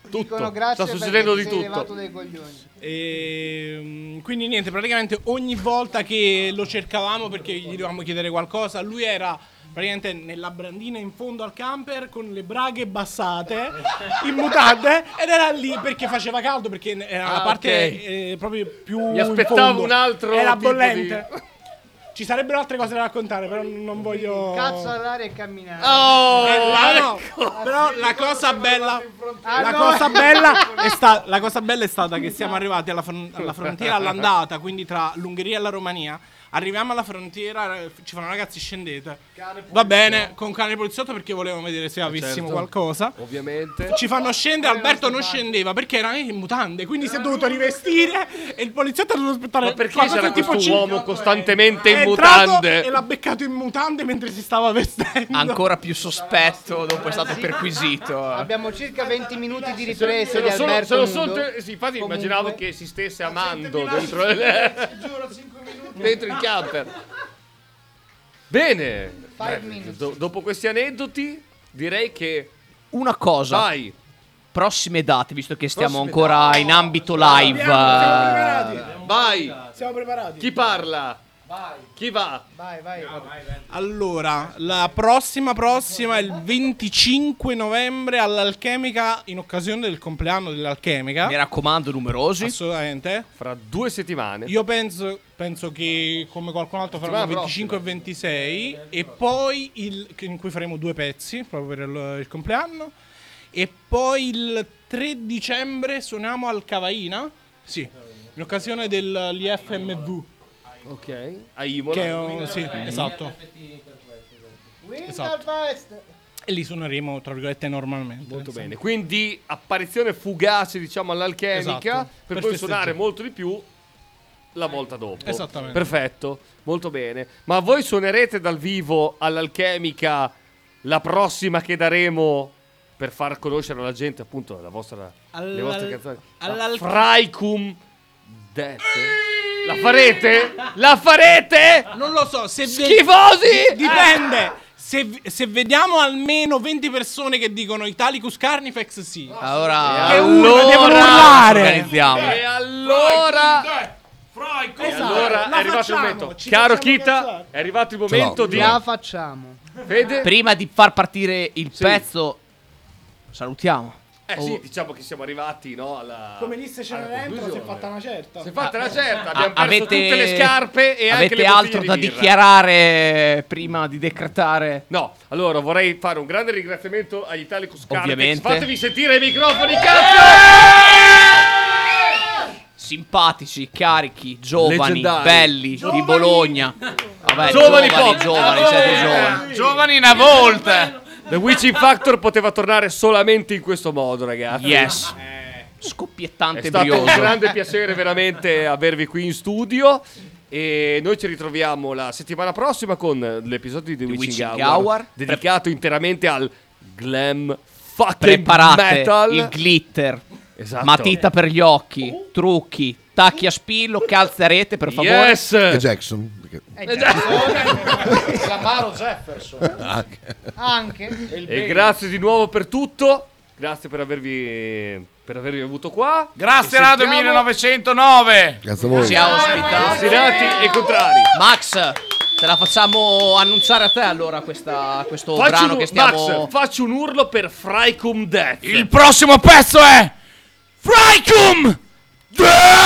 J: Dicono grazie
D: Sta succedendo
J: ti
D: di tutto.
J: levato dai coglioni.
G: E, mm, quindi niente, praticamente ogni volta che lo cercavamo perché gli dovevamo chiedere qualcosa, lui era praticamente nella brandina in fondo al camper con le braghe bassate, in mutande, ed era lì perché faceva caldo, perché era la
D: Ah,
G: parte
D: ok.
G: eh, proprio più...
D: Mi
G: in
D: aspettavo
G: fondo.
D: un altro
G: Era
D: tipo
G: bollente. Ci sarebbero altre cose da raccontare, però non voglio...
J: Cazzo all'aria e camminare.
D: Oh,
G: Eh, la- no,
D: ecco.
G: però la cosa bella
J: Ah,
G: la
J: no.
G: cosa bella è sta- la cosa bella è stata che siamo arrivati alla, fron- alla frontiera all'andata quindi tra l'Ungheria e la Romania Arriviamo alla frontiera, eh, ci fanno ragazzi scendete. Va bene, con cane poliziotto perché volevamo vedere se avessimo
D: certo.
G: qualcosa.
D: Ovviamente.
G: Ci fanno scendere, Alberto non scendeva perché era in mutande, quindi si è dovuto rivestire e il poliziotto ha dovuto aspettare
D: Ma perché
G: qualcosa
D: c'era
G: tipo
D: questo uomo costantemente
G: È
D: in mutande?
G: E l'ha beccato in mutande mentre si stava vestendo.
C: Ancora più sospetto dopo è stato perquisito.
J: Abbiamo circa 20 minuti di
D: Se
J: riprese di
D: sono-
J: Alberto
D: lo
J: nudo.
D: sono- sì, infatti
J: Comunque-
D: immaginavo che si stesse amando dentro, il- dentro il camper. Bene.
J: Five
D: Beh,
J: minutes.
D: do- dopo questi aneddoti direi che
C: Una cosa.
D: vai.
C: Prossime date, visto che stiamo
D: Prossime
C: ancora in ambito live. eh,
D: Vai.
G: Siamo preparati.
D: Chi parla? Chi va?
J: Vai, vai.
G: Allora, la prossima prossima è il 25 novembre all'Alchemica in occasione del compleanno dell'Alchemica.
C: Mi raccomando, numerosi.
G: Assolutamente.
D: Fra due settimane.
G: Io penso, penso che come qualcun altro
D: Settimana
G: 25 e 26 e poi il, in cui faremo due pezzi proprio per il, il compleanno e poi il 3 dicembre suoniamo al Cavaina, sì, in occasione dell'IFMV
D: Ok. A Imola.
G: che è un, sì, esatto. Esatto. E lì suoneremo tra virgolette normalmente.
D: Molto
G: insomma.
D: bene. Quindi apparizione fugace, diciamo, all'alchemica
G: Esatto,
D: per,
G: per
D: poi
G: festeggiare.
D: suonare molto di più la volta dopo.
G: Esattamente.
D: Perfetto, molto bene. Ma voi suonerete dal vivo all'alchemica la prossima che daremo per far conoscere alla gente appunto la vostra, le
G: All'al-
D: vostre canzoni. La
G: all'al-
D: Fraicum Death. La farete? La farete?
G: Non lo so, se ve-
D: Schifosi!
G: Dipende. Se, se vediamo almeno 20 persone che dicono Italicus Carnifex, sì.
C: Allora,
G: Che urla, devono urlare.
C: Organizziamo.
D: E allora
E: Frai,
D: E allora
G: la
D: è arrivato
G: facciamo,
D: il momento.
G: ci
D: Caro
G: facciamo
D: Kita,
G: cazzare.
D: è arrivato il momento di
J: La facciamo.
D: Fede.
C: Prima di far partire il
D: Sì.
C: pezzo, salutiamo.
D: Eh
C: Oh.
D: sì, diciamo che siamo arrivati, no, alla
G: Come disse
D: alla
G: Cenerentola, si è
D: conclusione.
G: fatta una certa.
D: Si è fatta una certa,
C: Ah,
D: abbiamo perso
C: avete-
D: tutte le scarpe e anche
C: Avete
D: le
C: altro da
D: di birra.
C: dichiarare prima di decretare?
D: No, allora vorrei fare un grande ringraziamento agli Italicus.
C: Ovviamente.
D: Fatevi sentire i microfoni, cazzo!
C: Simpatici, carichi, giovani,
D: Leggendari.
C: belli, di Bologna. Vabbè,
D: Giovani
C: giovani,
D: pochi.
C: giovani, siete giovani.
H: Giovani una volta.
D: The Witching Factor poteva tornare solamente in questo modo, ragazzi.
C: Yes.
D: È
C: Scoppiettante
D: stato un
C: brioso.
D: grande piacere veramente avervi qui in studio. E noi ci ritroviamo la settimana prossima con l'episodio di The,
C: The
D: Witching,
C: Witching
D: Hour,
C: Hour.
D: dedicato interamente al glam fucking
C: Preparate
D: metal.
C: il glitter,
D: Esatto.
C: matita per gli occhi, trucchi, tacchi a spillo, calze a rete, per favore.
D: Yes!
B: E Jackson. perché-
J: L'amaro Jefferson.
B: Anche.
J: Anche.
D: E grazie di nuovo per tutto. Grazie per avervi, per avervi avuto qua.
F: Grazie Radio
D: sentiamo.
F: 1909.
B: Grazie a voi.
C: Ci ha ospitato.
D: Ostinati e contrari.
C: Max, te la facciamo annunciare a te allora questa, questo
D: Faccio
C: brano
D: un,
C: che stiamo...
D: Max, faccio un urlo per Frycum Death.
F: Il prossimo pezzo è
K: Freikum! Yeah!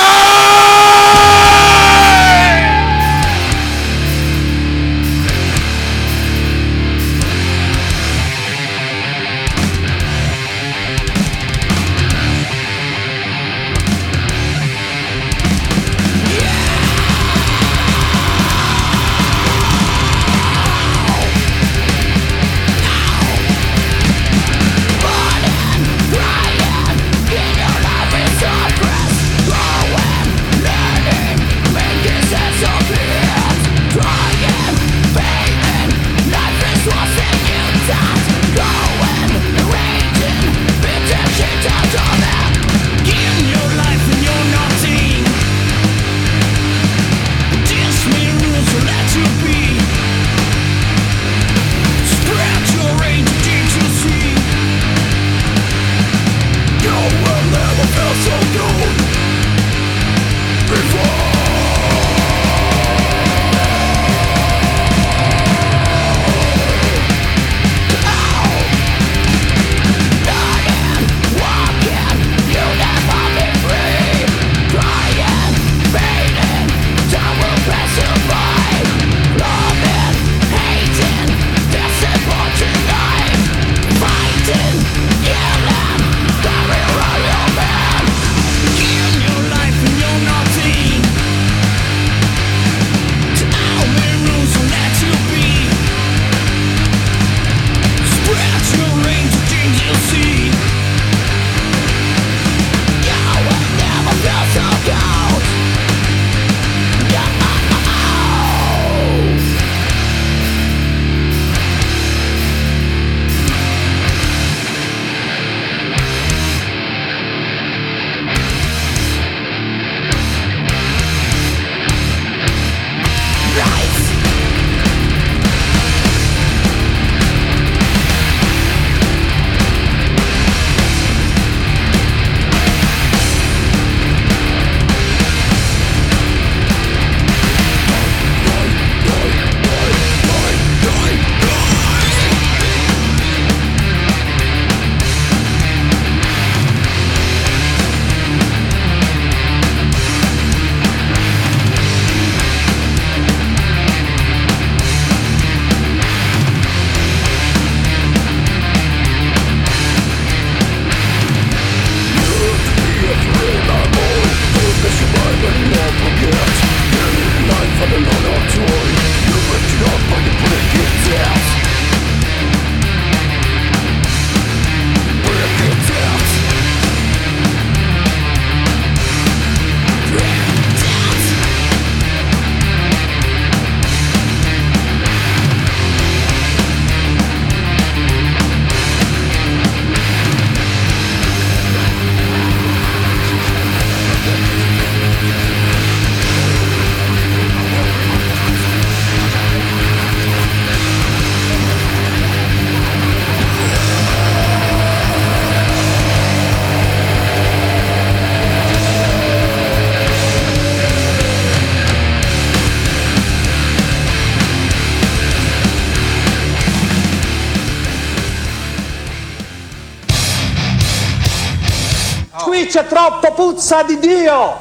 K: Puzza di Dio!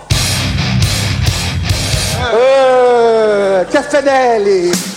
K: Eh, che fedeli!